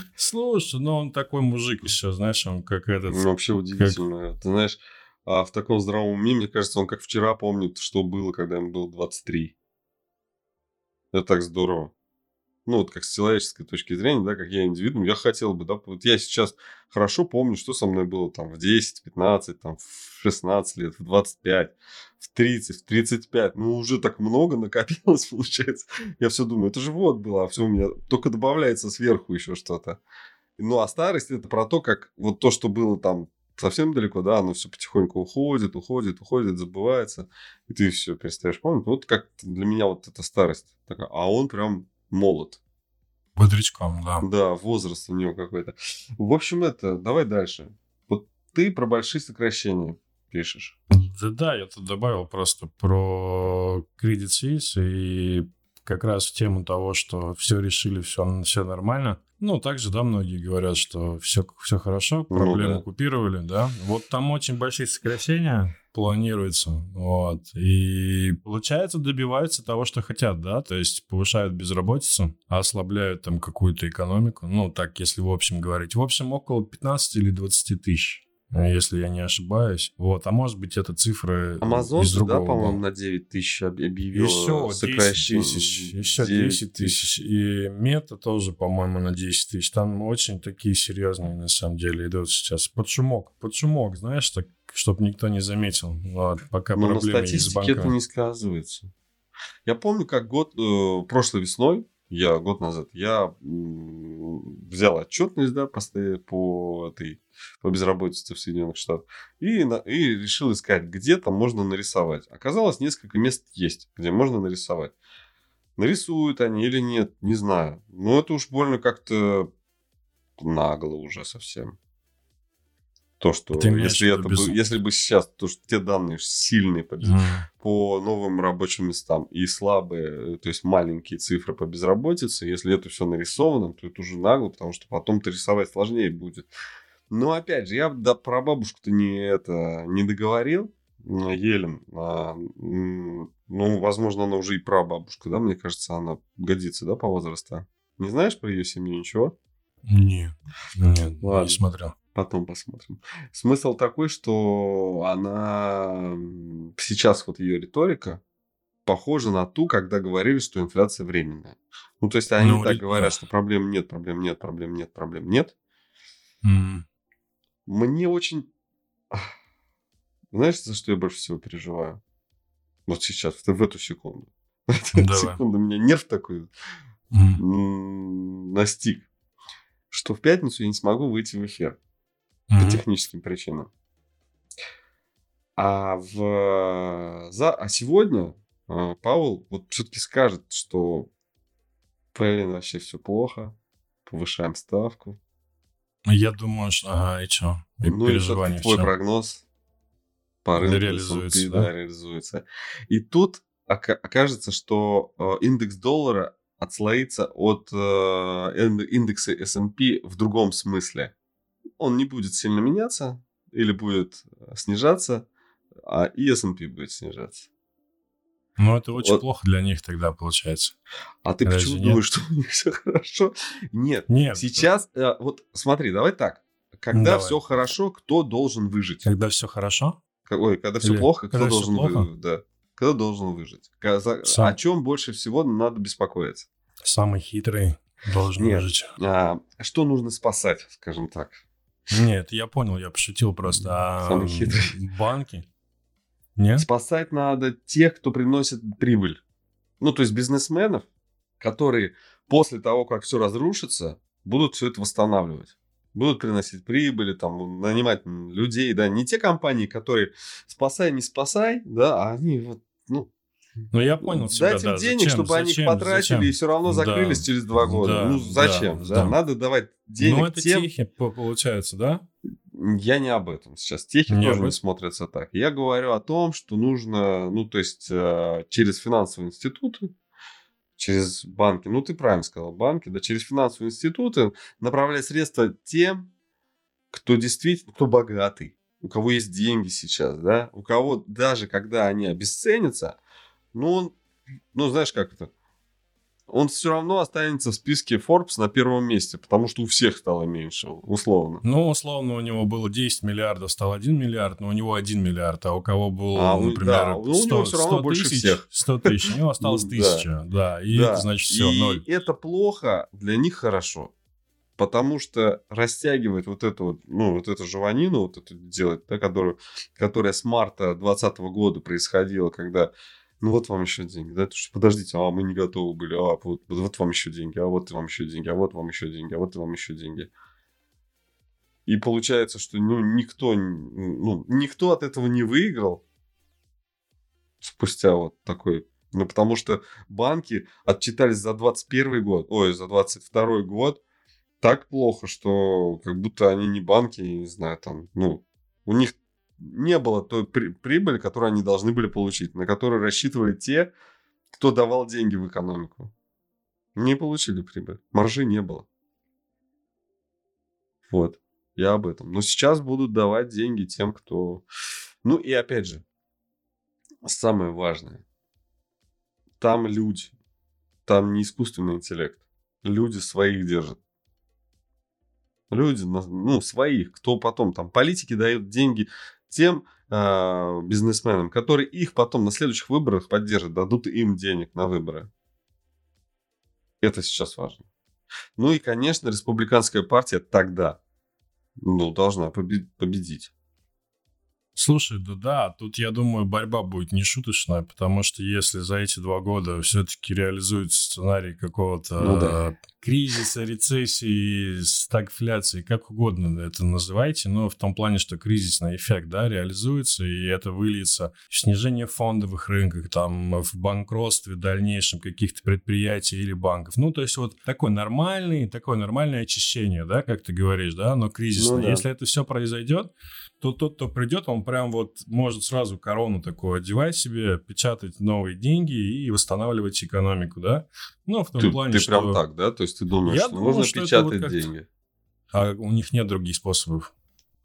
Слушай, ну он такой мужик еще, знаешь, он как этот... Ну, вообще удивительно. Ты знаешь, а в таком здравом уме, мне кажется, он как вчера помнит, что было, когда ему было 23. Это так здорово ну, вот как с человеческой точки зрения, да, как я индивидуум, я хотел бы, да, вот я сейчас хорошо помню, что со мной было там в 10, 15, там в 16 лет, в 25, в 30, в 35, ну, уже так много накопилось, получается. Я все думаю, это же вот было, а все у меня только добавляется сверху еще что-то. Ну, а старость это про то, как вот то, что было там совсем далеко, да, оно все потихоньку уходит, уходит, уходит, забывается, и ты все перестаешь помнить. Вот как для меня вот эта старость такая, а он прям молод. Бодрячком, да. Да, возраст у него какой-то. В общем, это, давай дальше. Вот ты про большие сокращения пишешь. Да, да, я тут добавил просто про Credit Suisse и как раз в тему того, что все решили, все, все нормально. Ну, также, да, многие говорят, что все, все хорошо, проблему ну, да. купировали, да. Вот там очень большие сокращения планируется, вот. И получается добиваются того, что хотят, да, то есть повышают безработицу, ослабляют там какую-то экономику, ну, так, если в общем говорить. В общем, около 15 или 20 тысяч если я не ошибаюсь. Вот, а может быть, это цифры Amazon, из другого. да, по-моему, на 9 тысяч объявил Еще 10 тысяч, еще 10 тысяч. И мета тоже, по-моему, на 10 тысяч. Там очень такие серьезные, на самом деле, идут сейчас. Под шумок, под шумок, знаешь, так, чтобы никто не заметил. Вот, пока Но проблемы на статистике это не сказывается. Я помню, как год, э, прошлой весной, я год назад, я взял отчетность, да, по, по этой по безработице в Соединенных Штатах и, и решил искать, где там можно нарисовать. Оказалось, несколько мест есть, где можно нарисовать. Нарисуют они или нет, не знаю. Но это уж больно как-то нагло уже совсем. То, что Ты если, это без... бы, если бы сейчас, то что те данные сильные по, mm. по новым рабочим местам и слабые, то есть маленькие цифры по безработице, если это все нарисовано, то это уже нагло, потому что потом-то рисовать сложнее будет. Но опять же, я да, про бабушку-то не, это, не договорил. Елен, а, ну, возможно, она уже и про бабушку, да, мне кажется, она годится, да, по возрасту. Не знаешь про ее семью ничего? Нет, нет, Ладно. не смотрел. Потом посмотрим. Смысл такой, что она сейчас вот ее риторика похожа на ту, когда говорили, что инфляция временная. Ну, то есть они ну, так и... говорят, что проблем нет, проблем нет, проблем нет, проблем нет. Mm. Мне очень... Знаешь, за что я больше всего переживаю? Вот сейчас, в, в эту секунду. В эту секунду меня нерв такой настиг, что в пятницу я не смогу выйти в эфир mm-hmm. по техническим причинам. А, в, за, а сегодня э, Павел вот все-таки скажет, что Блин, вообще все плохо. Повышаем ставку. Я думаю, что... Ага, и что? И ну, переживания твой всё. прогноз по рынку Реализуется, S&P, да? реализуется. И тут ока- окажется, что э, индекс доллара отслоится от э, ин- индекса S&P в другом смысле. Он не будет сильно меняться или будет э, снижаться, а и S&P будет снижаться. Ну, это очень Вот. плохо для них тогда получается. А ты Разве почему нет? думаешь, что у них все хорошо? Нет. Нет. Сейчас, э, вот смотри, давай так. Когда Давай. все хорошо, кто должен выжить? Когда все хорошо, Ой, когда все Или плохо, кто когда всё должен плохо? выжить? Да. Кто должен выжить? За- Сам. О чем больше всего надо беспокоиться? самый хитрый должен Нет. выжить. А, что нужно спасать, скажем так? Нет, я понял, я пошутил просто. А Самый хитрый. банки? Нет? Спасать надо тех, кто приносит прибыль. Ну, то есть бизнесменов, которые после того, как все разрушится, будут все это восстанавливать. Будут приносить прибыли, там, нанимать людей, да, не те компании, которые спасай, не спасай, да, а они вот, ну, Ну, я понял тебя, Дать им да. денег, Зачем? чтобы они их Зачем? потратили Зачем? и все равно Да. закрылись через два года. Да, ну зачем? да, Да, да. Надо давать денег ну, это тем. техи, по- получается, да? Я не об этом сейчас. Техи Не тоже не смотрятся так. Я говорю о том, что нужно, ну, то есть э, через финансовые институты, через банки, ну, ты правильно сказал, банки, да, через финансовые институты направлять средства тем, кто действительно, кто богатый, у кого есть деньги сейчас, да, у кого даже когда они обесценятся, ну, он, ну, знаешь, как это, он все равно останется в списке Forbes на первом месте, потому что у всех стало меньше, условно. Ну, условно, у него было 10 миллиардов, стал 1 миллиард, но у него 1 миллиард, а у кого было, А, у- например, да, ну, у него 100, всё равно 100 больше тысяч, всех. 100 тысяч, у него осталось Ну, да. 1000, да, и это значит все, ноль. это плохо, для них хорошо. Потому что растягивать вот эту вот, ну, вот эту жеванину, вот эту делать, да, которую, которая с марта 2020 года происходила, когда ну вот вам еще деньги, да, подождите, а мы не готовы были, а вот, вот вам еще деньги, а вот вам еще деньги, а вот вам еще деньги, а вот вам еще деньги. И получается, что ну, никто, ну, никто от этого не выиграл спустя вот такой ну, потому что банки отчитались за 21 год, ой, за 22 год так плохо, что как будто они не банки, я не знаю, там, ну, у них не было той при- прибыли, которую они должны были получить, на которую рассчитывали те, кто давал деньги в экономику. Не получили прибыль. Маржи не было. Вот. Я об этом. Но сейчас будут давать деньги тем, кто... Ну и опять же, самое важное. Там люди. Там не искусственный интеллект. Люди своих держат. Люди, ну, своих. Кто потом там политики дают деньги тем а, бизнесменам, которые их потом на следующих выборах поддержат, дадут им денег на выборы. Это сейчас важно. Ну и, конечно, республиканская партия тогда ну, должна побе- победить. Слушай, да да, тут, я думаю, борьба будет не шуточная, потому что если за эти два года все-таки реализуется сценарий какого-то Ну да. кризиса, рецессии, стагфляции, как угодно это называйте, но в том плане, что кризисный эффект, да, реализуется, и это выльется в снижение фондовых рынков, там, в банкротстве дальнейшем каких-то предприятий или банков. Ну, то есть вот такой нормальный, такое нормальное очищение, да, как ты говоришь, да, но кризисное. Ну да. Если это все произойдет, то тот, кто придет, он прям вот может сразу корону такую одевать себе, печатать новые деньги и восстанавливать экономику, да? Ну, в том Ты, плане, ты что... прям так, да? То есть ты думаешь, Я что думаю, нужно что печатать вот деньги? А у них нет других способов.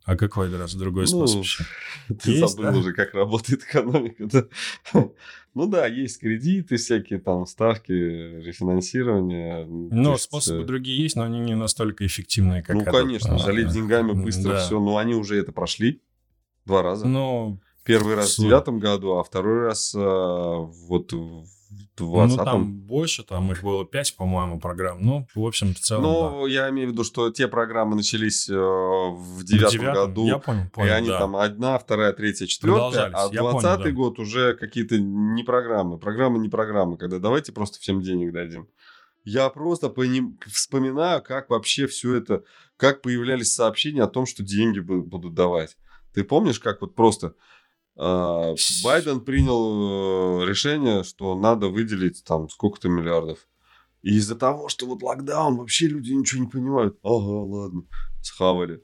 А какой раз другой Ну, способ? Ты Есть, забыл да? уже, как работает экономика. да? Ну да, есть кредиты, всякие там ставки, рефинансирование. ну, Но есть, способы э, другие есть, но они не настолько эффективные, как Ну, этот, конечно, а, залить деньгами быстро да. все. Но они уже это прошли два раза. Ну, Первый раз в девятом году, а второй раз а, вот в ну, двадцатом. там больше, там их было 5, по-моему, программ. Ну, в общем, в целом, Ну, я имею в виду, что те программы начались э, в да. девятом году. Я понял, И понял, они да. там одна, вторая, третья, четвертая, а двадцатый да. год уже какие-то не программы. Программы не программы, когда давайте просто всем денег дадим. Я просто поним- вспоминаю, как вообще все это, как появлялись сообщения о том, что деньги бу- будут давать. Ты помнишь, как вот просто Байден принял э, решение, что надо выделить там сколько-то миллиардов. И из-за того, что вот локдаун, вообще люди ничего не понимают. Ага, ладно, схавали.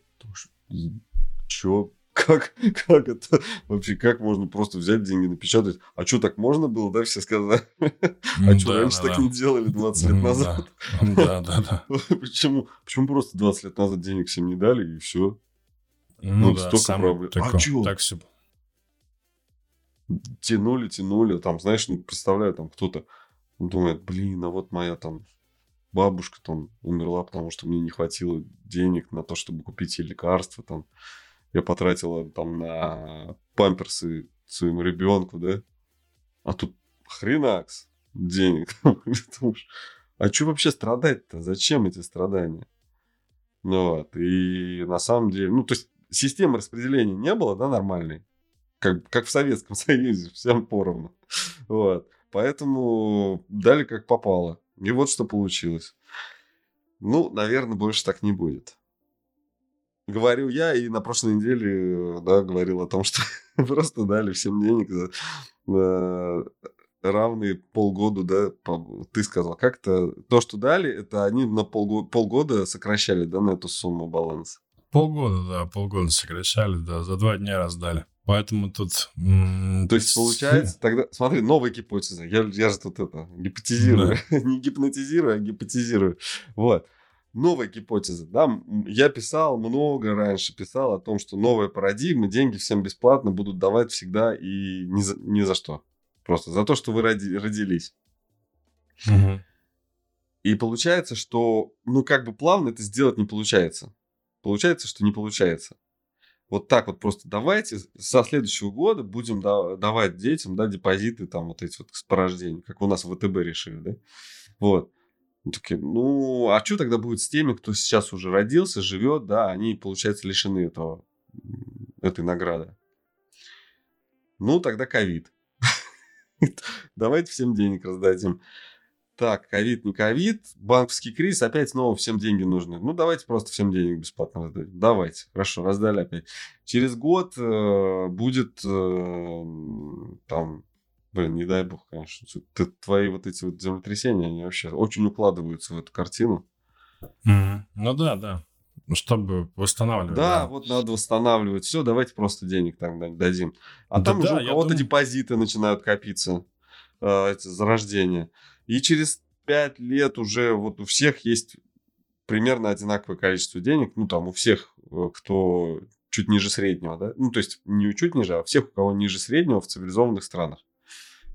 Чё? Как, как это вообще, как можно просто взять деньги, напечатать? А что, так можно было, да, все сказали? А что, раньше так не делали 20 лет назад? Да, да, да. Почему? Почему просто 20 лет назад денег всем не дали, и все? Ну, да, столько проблем. А что? Так все. Тянули, тянули, там, знаешь, ну, представляю, там кто-то думает, блин, а вот моя там бабушка там умерла, потому что мне не хватило денег на то, чтобы купить ей лекарства, там, я потратила там на памперсы своему ребенку, да, а тут хренакс денег. а что вообще страдать-то? Зачем эти страдания? Ну вот, и на самом деле, ну, то есть системы распределения не было, да, нормальной, как, как в Советском Союзе, всем поровну. Вот. Поэтому дали как попало. И вот что получилось. Ну, наверное, больше так не будет. Говорю я, и на прошлой неделе, да, говорил о том, что просто дали всем денег за э, равные полгода, да, по, ты сказал, как-то то, что дали, это они на полгода, полгода сокращали, да, на эту сумму баланс. Полгода, да, полгода сокращали, да, за два дня раздали. Поэтому тут... То есть, получается, тогда... Смотри, новая гипотеза. Я, я же тут это гипотезирую. Да. Не гипнотизирую, а гипотезирую. Вот. Новая гипотеза. Да, я писал много раньше, писал о том, что новая парадигма, деньги всем бесплатно будут давать всегда и ни за, ни за что. Просто за то, что вы роди, родились. Угу. И получается, что, ну, как бы плавно это сделать не получается. Получается, что не получается вот так вот просто давайте со следующего года будем давать детям, да, депозиты там вот эти вот по рождению, как у нас в ВТБ решили, да, вот. Мы такие, ну, а что тогда будет с теми, кто сейчас уже родился, живет, да, они, получается, лишены этого, этой награды. Ну, тогда ковид. Давайте всем денег раздадим так, ковид, не ковид, банковский кризис, опять снова всем деньги нужны. Ну, давайте просто всем денег бесплатно раздать. Давайте, хорошо, раздали опять. Через год э, будет э, там, блин, не дай бог, конечно, ты, твои вот эти вот землетрясения, они вообще очень укладываются в эту картину. Mm-hmm. Ну да, да. Ну, чтобы восстанавливать. Да, да, вот надо восстанавливать. Все, давайте просто денег там дадим. А да, там да, уже у кого-то думаю... депозиты начинают копиться, э, эти зарождения. И через 5 лет уже вот у всех есть примерно одинаковое количество денег. Ну, там у всех, э, кто чуть ниже среднего, да? Ну, то есть не чуть ниже, а всех, у кого ниже среднего в цивилизованных странах.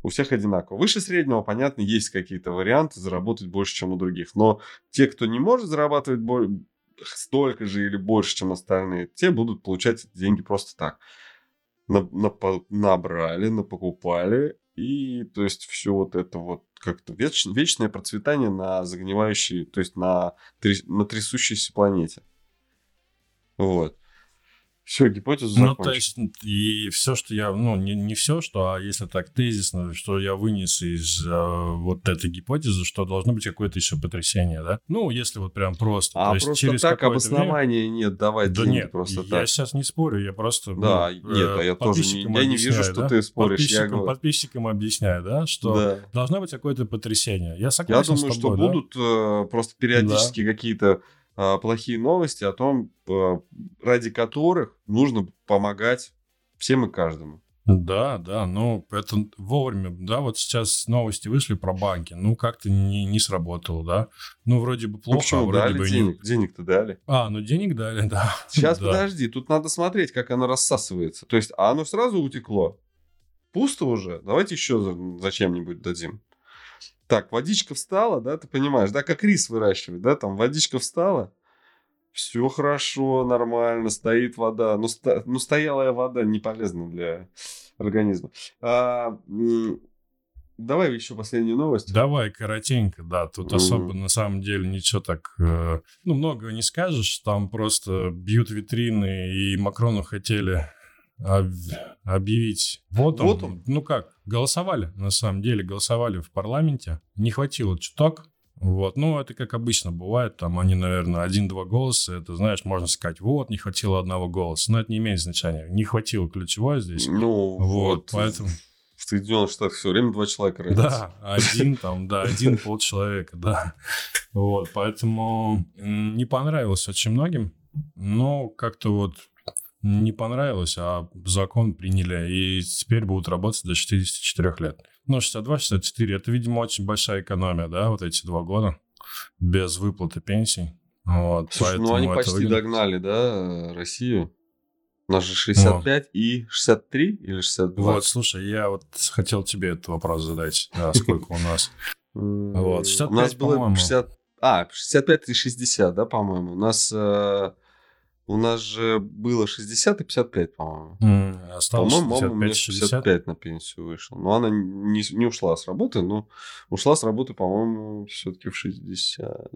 У всех одинаково. Выше среднего, понятно, есть какие-то варианты заработать больше, чем у других. Но те, кто не может зарабатывать столько же или больше, чем остальные, те будут получать эти деньги просто так. На, на, набрали, напокупали, и то есть все вот это вот как-то веч, вечное процветание на загнивающей, то есть на, на трясущейся планете. Вот. Все, гипотезу Ну, то есть, и все, что я, ну, не, не все, что, а если так тезисно, что я вынес из э, вот этой гипотезы, что должно быть какое-то еще потрясение, да? Ну, если вот прям просто. А то есть, просто через так обоснования время... нет, давай да нет, просто я так. сейчас не спорю, я просто... Да, ну, нет, а я тоже не, я не вижу, что да? ты споришь. Подписчикам, я говорю... подписчикам объясняю, да, что да. должно быть какое-то потрясение. Я согласен Я думаю, тобой, что да? будут э, просто периодически да. какие-то плохие новости о том, а, ради которых нужно помогать всем и каждому. Да, да, ну это вовремя, да, вот сейчас новости вышли про банки, ну как-то не, не сработало, да, ну вроде бы плохо, ну, почему? а вроде дали бы денег, не... денег-то дали. А, ну денег дали, да. Сейчас да. подожди, тут надо смотреть, как оно рассасывается, то есть а оно сразу утекло, пусто уже, давайте еще зачем-нибудь дадим. Так, водичка встала, да, ты понимаешь, да, как рис выращивать, да, там водичка встала, все хорошо, нормально, стоит вода. Ну, сто, ну стоялая вода не полезна для организма. А, давай еще последнюю новость. Давай, коротенько, да. Тут mm. особо на самом деле ничего так, э, ну, много не скажешь. Там просто бьют витрины, и Макрону хотели объявить вот он. Вот он. Ну как, голосовали, на самом деле, голосовали в парламенте. Не хватило чуток. Вот, ну, это как обычно бывает, там они, наверное, один-два голоса, это, знаешь, можно сказать, вот, не хватило одного голоса, но это не имеет значения, не хватило ключевой здесь. Ну, вот, поэтому... В Соединенных Штатах все время два человека родятся. Да, один там, да, один полчеловека, да. Вот, поэтому не понравилось очень многим. Но как-то вот не понравилось, а закон приняли, и теперь будут работать до 64 лет. Ну, 62-64, это, видимо, очень большая экономия, да, вот эти два года без выплаты пенсий. Вот, Слушай, ну они почти выглядит... догнали, да, Россию. У нас же 65 ну. и 63 или 62? Вот, слушай, я вот хотел тебе этот вопрос задать. Да, сколько у нас? Вот, 65, у нас было 60... А, 65 и 60, да, по-моему. У нас э, у нас же было 60 и 55, по-моему. Mm, осталось по-моему, 55, мама 65 на пенсию вышла. Но она не, не ушла с работы, но ушла с работы, по-моему, все-таки в 60.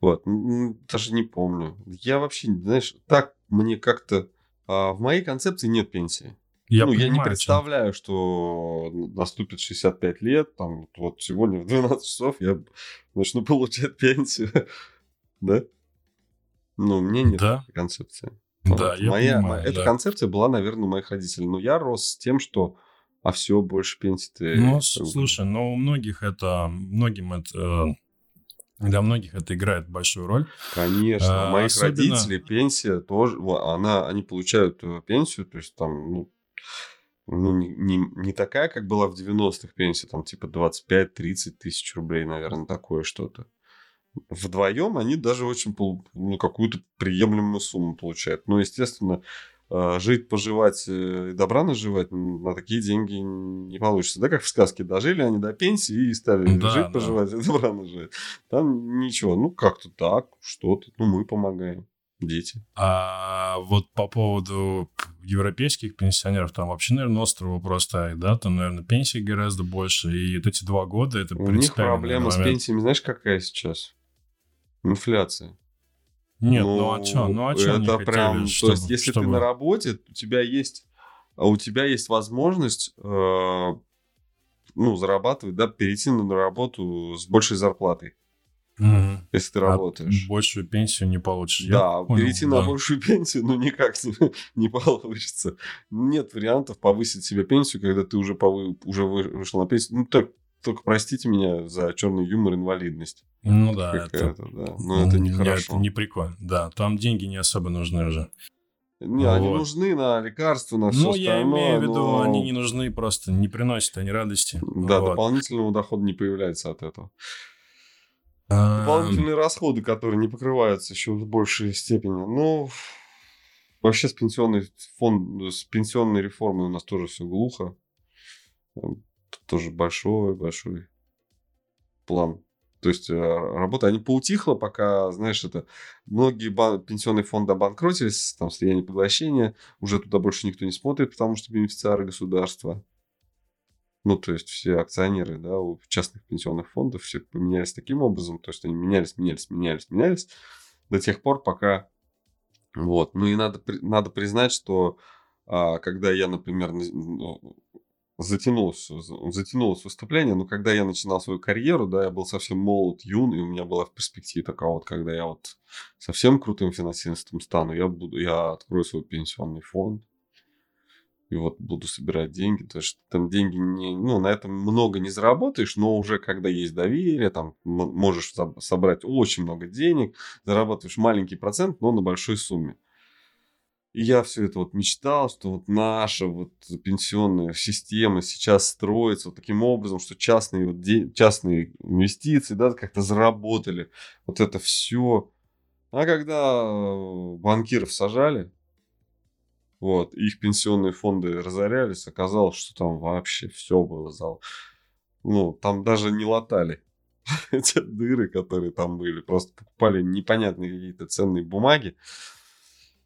Вот, даже не помню. Я вообще, знаешь, так мне как-то... А, в моей концепции нет пенсии. Я, ну, понимаю, я не представляю, чем. что наступит 65 лет, там, вот сегодня в 12 часов я начну получать пенсию, да? Ну, мне нет да. концепции. Да, вот. я моя, понимаю, моя, да. Эта концепция была, наверное, у моих родителей. Но я рос с тем, что а все, больше пенсии ты... Ну, слушай, но у многих это... Многим это... Для многих это играет большую роль. Конечно. А, у моих особенно... родителей пенсия тоже... Она, они получают э, пенсию, то есть там... Ну, ну, не, не, не такая, как была в 90-х пенсия, там типа 25-30 тысяч рублей, наверное, такое что-то вдвоем они даже очень ну, какую-то приемлемую сумму получают. Ну, естественно, а, жить, поживать э, и добра наживать на такие деньги не получится. Да, как в сказке, дожили они до пенсии и стали да, жить, да. поживать и добра наживать. Там ничего, ну как-то так, что-то, ну мы помогаем, дети. А вот по поводу европейских пенсионеров, там вообще, наверное, острый вопрос стоит, да, там, наверное, пенсии гораздо больше, и вот эти два года это У них проблема с пенсиями, знаешь, какая сейчас? Инфляция. Нет, ну, ну а что? Ну а что Это прям, хотели, чтобы, то есть, если чтобы... ты на работе, у тебя есть, а у тебя есть возможность, э, ну, зарабатывать, да, перейти на работу с большей зарплатой. Угу. Если ты а работаешь. Большую пенсию не получишь. Да, Я перейти понял, на да. большую пенсию, ну, никак не, не получится. Нет вариантов повысить себе пенсию, когда ты уже, повы, уже вышел на пенсию. Ну, так, только простите меня за черный юмор инвалидность. Ну да, это, да. Но это нехорошо. Это не прикольно. Да, там деньги не особо нужны уже. Не, вот. они нужны на лекарства, на все ну, остальное. Ну, я имею в виду, но... они не нужны просто, не приносят они радости. Да, вот. дополнительного дохода не появляется от этого. А... Дополнительные расходы, которые не покрываются еще в большей степени. Ну, вообще с пенсионной фонд, с пенсионной реформой у нас тоже все глухо тоже большой-большой план. То есть э, работа, они поутихла, пока, знаешь, это многие бан- пенсионные фонды обанкротились, там слияние поглощения, уже туда больше никто не смотрит, потому что бенефициары государства. Ну, то есть все акционеры, да, у частных пенсионных фондов все поменялись таким образом, то есть они менялись, менялись, менялись, менялись до тех пор, пока вот. Ну и надо, надо признать, что а, когда я, например, ну, затянулось, затянулось выступление, но когда я начинал свою карьеру, да, я был совсем молод, юн, и у меня была в перспективе такая вот, когда я вот совсем крутым финансистом стану, я буду, я открою свой пенсионный фонд, и вот буду собирать деньги, то есть там деньги не, ну, на этом много не заработаешь, но уже когда есть доверие, там можешь собрать очень много денег, зарабатываешь маленький процент, но на большой сумме. И я все это вот мечтал, что вот наша вот пенсионная система сейчас строится вот таким образом, что частные, вот де... частные инвестиции, да, как-то заработали. Вот это все. А когда банкиров сажали, вот, их пенсионные фонды разорялись, оказалось, что там вообще все было зал. Ну, там даже не латали эти дыры, которые там были. Просто покупали непонятные какие-то ценные бумаги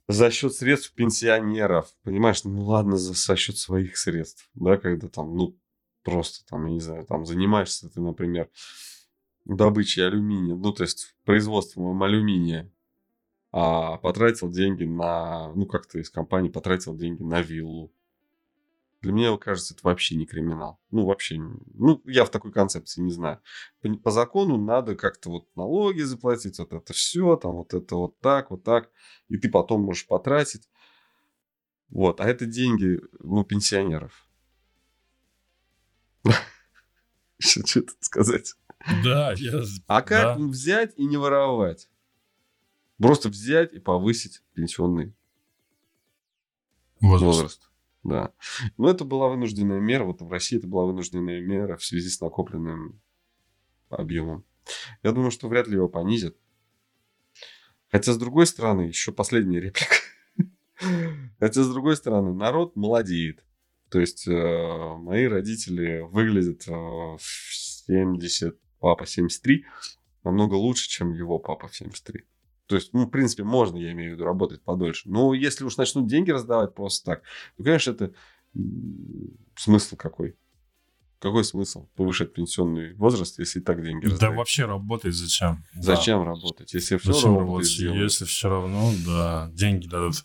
за счет средств пенсионеров. Понимаешь, ну ладно, за, за счет своих средств, да, когда там, ну, просто там, я не знаю, там занимаешься ты, например, добычей алюминия, ну, то есть производством алюминия, а потратил деньги на, ну, как-то из компании потратил деньги на виллу, для меня, кажется, это вообще не криминал. Ну, вообще, ну, я в такой концепции не знаю. По, по закону надо как-то вот налоги заплатить, вот это все, там вот это вот так, вот так. И ты потом можешь потратить. Вот, а это деньги, ну, пенсионеров. Что тут сказать? Да, я... А как взять и не воровать? Просто взять и повысить пенсионный Возраст. возраст. Да. Но это была вынужденная мера. Вот в России это была вынужденная мера в связи с накопленным объемом. Я думаю, что вряд ли его понизят. Хотя, с другой стороны, еще последняя реплика. Хотя, с другой стороны, народ молодеет. То есть, э, мои родители выглядят э, в 70, папа 73, намного лучше, чем его папа в 73. То есть, ну, в принципе, можно, я имею в виду, работать подольше. Но если уж начнут деньги раздавать просто так, то, конечно, это смысл какой? Какой смысл повышать пенсионный возраст, если и так деньги Да раздают? вообще работать зачем? Да. Зачем работать, если все Зачем равно работать, сделают? если все равно, да, деньги дадут.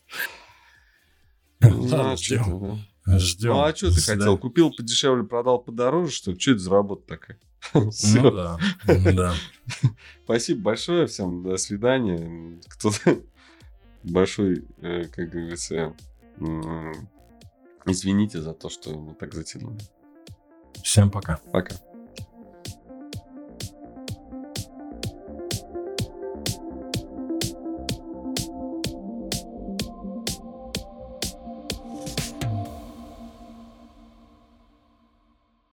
Ну, а чё ждем. да? Ждем. Ну, а что ты Да. хотел? Купил подешевле, продал подороже, что ли? Что это за работа такая? Ну да, да. Спасибо большое всем. До свидания. Кто-то большой, э, как говорится, извините за то, что мы так затянули. Всем пока. Пока.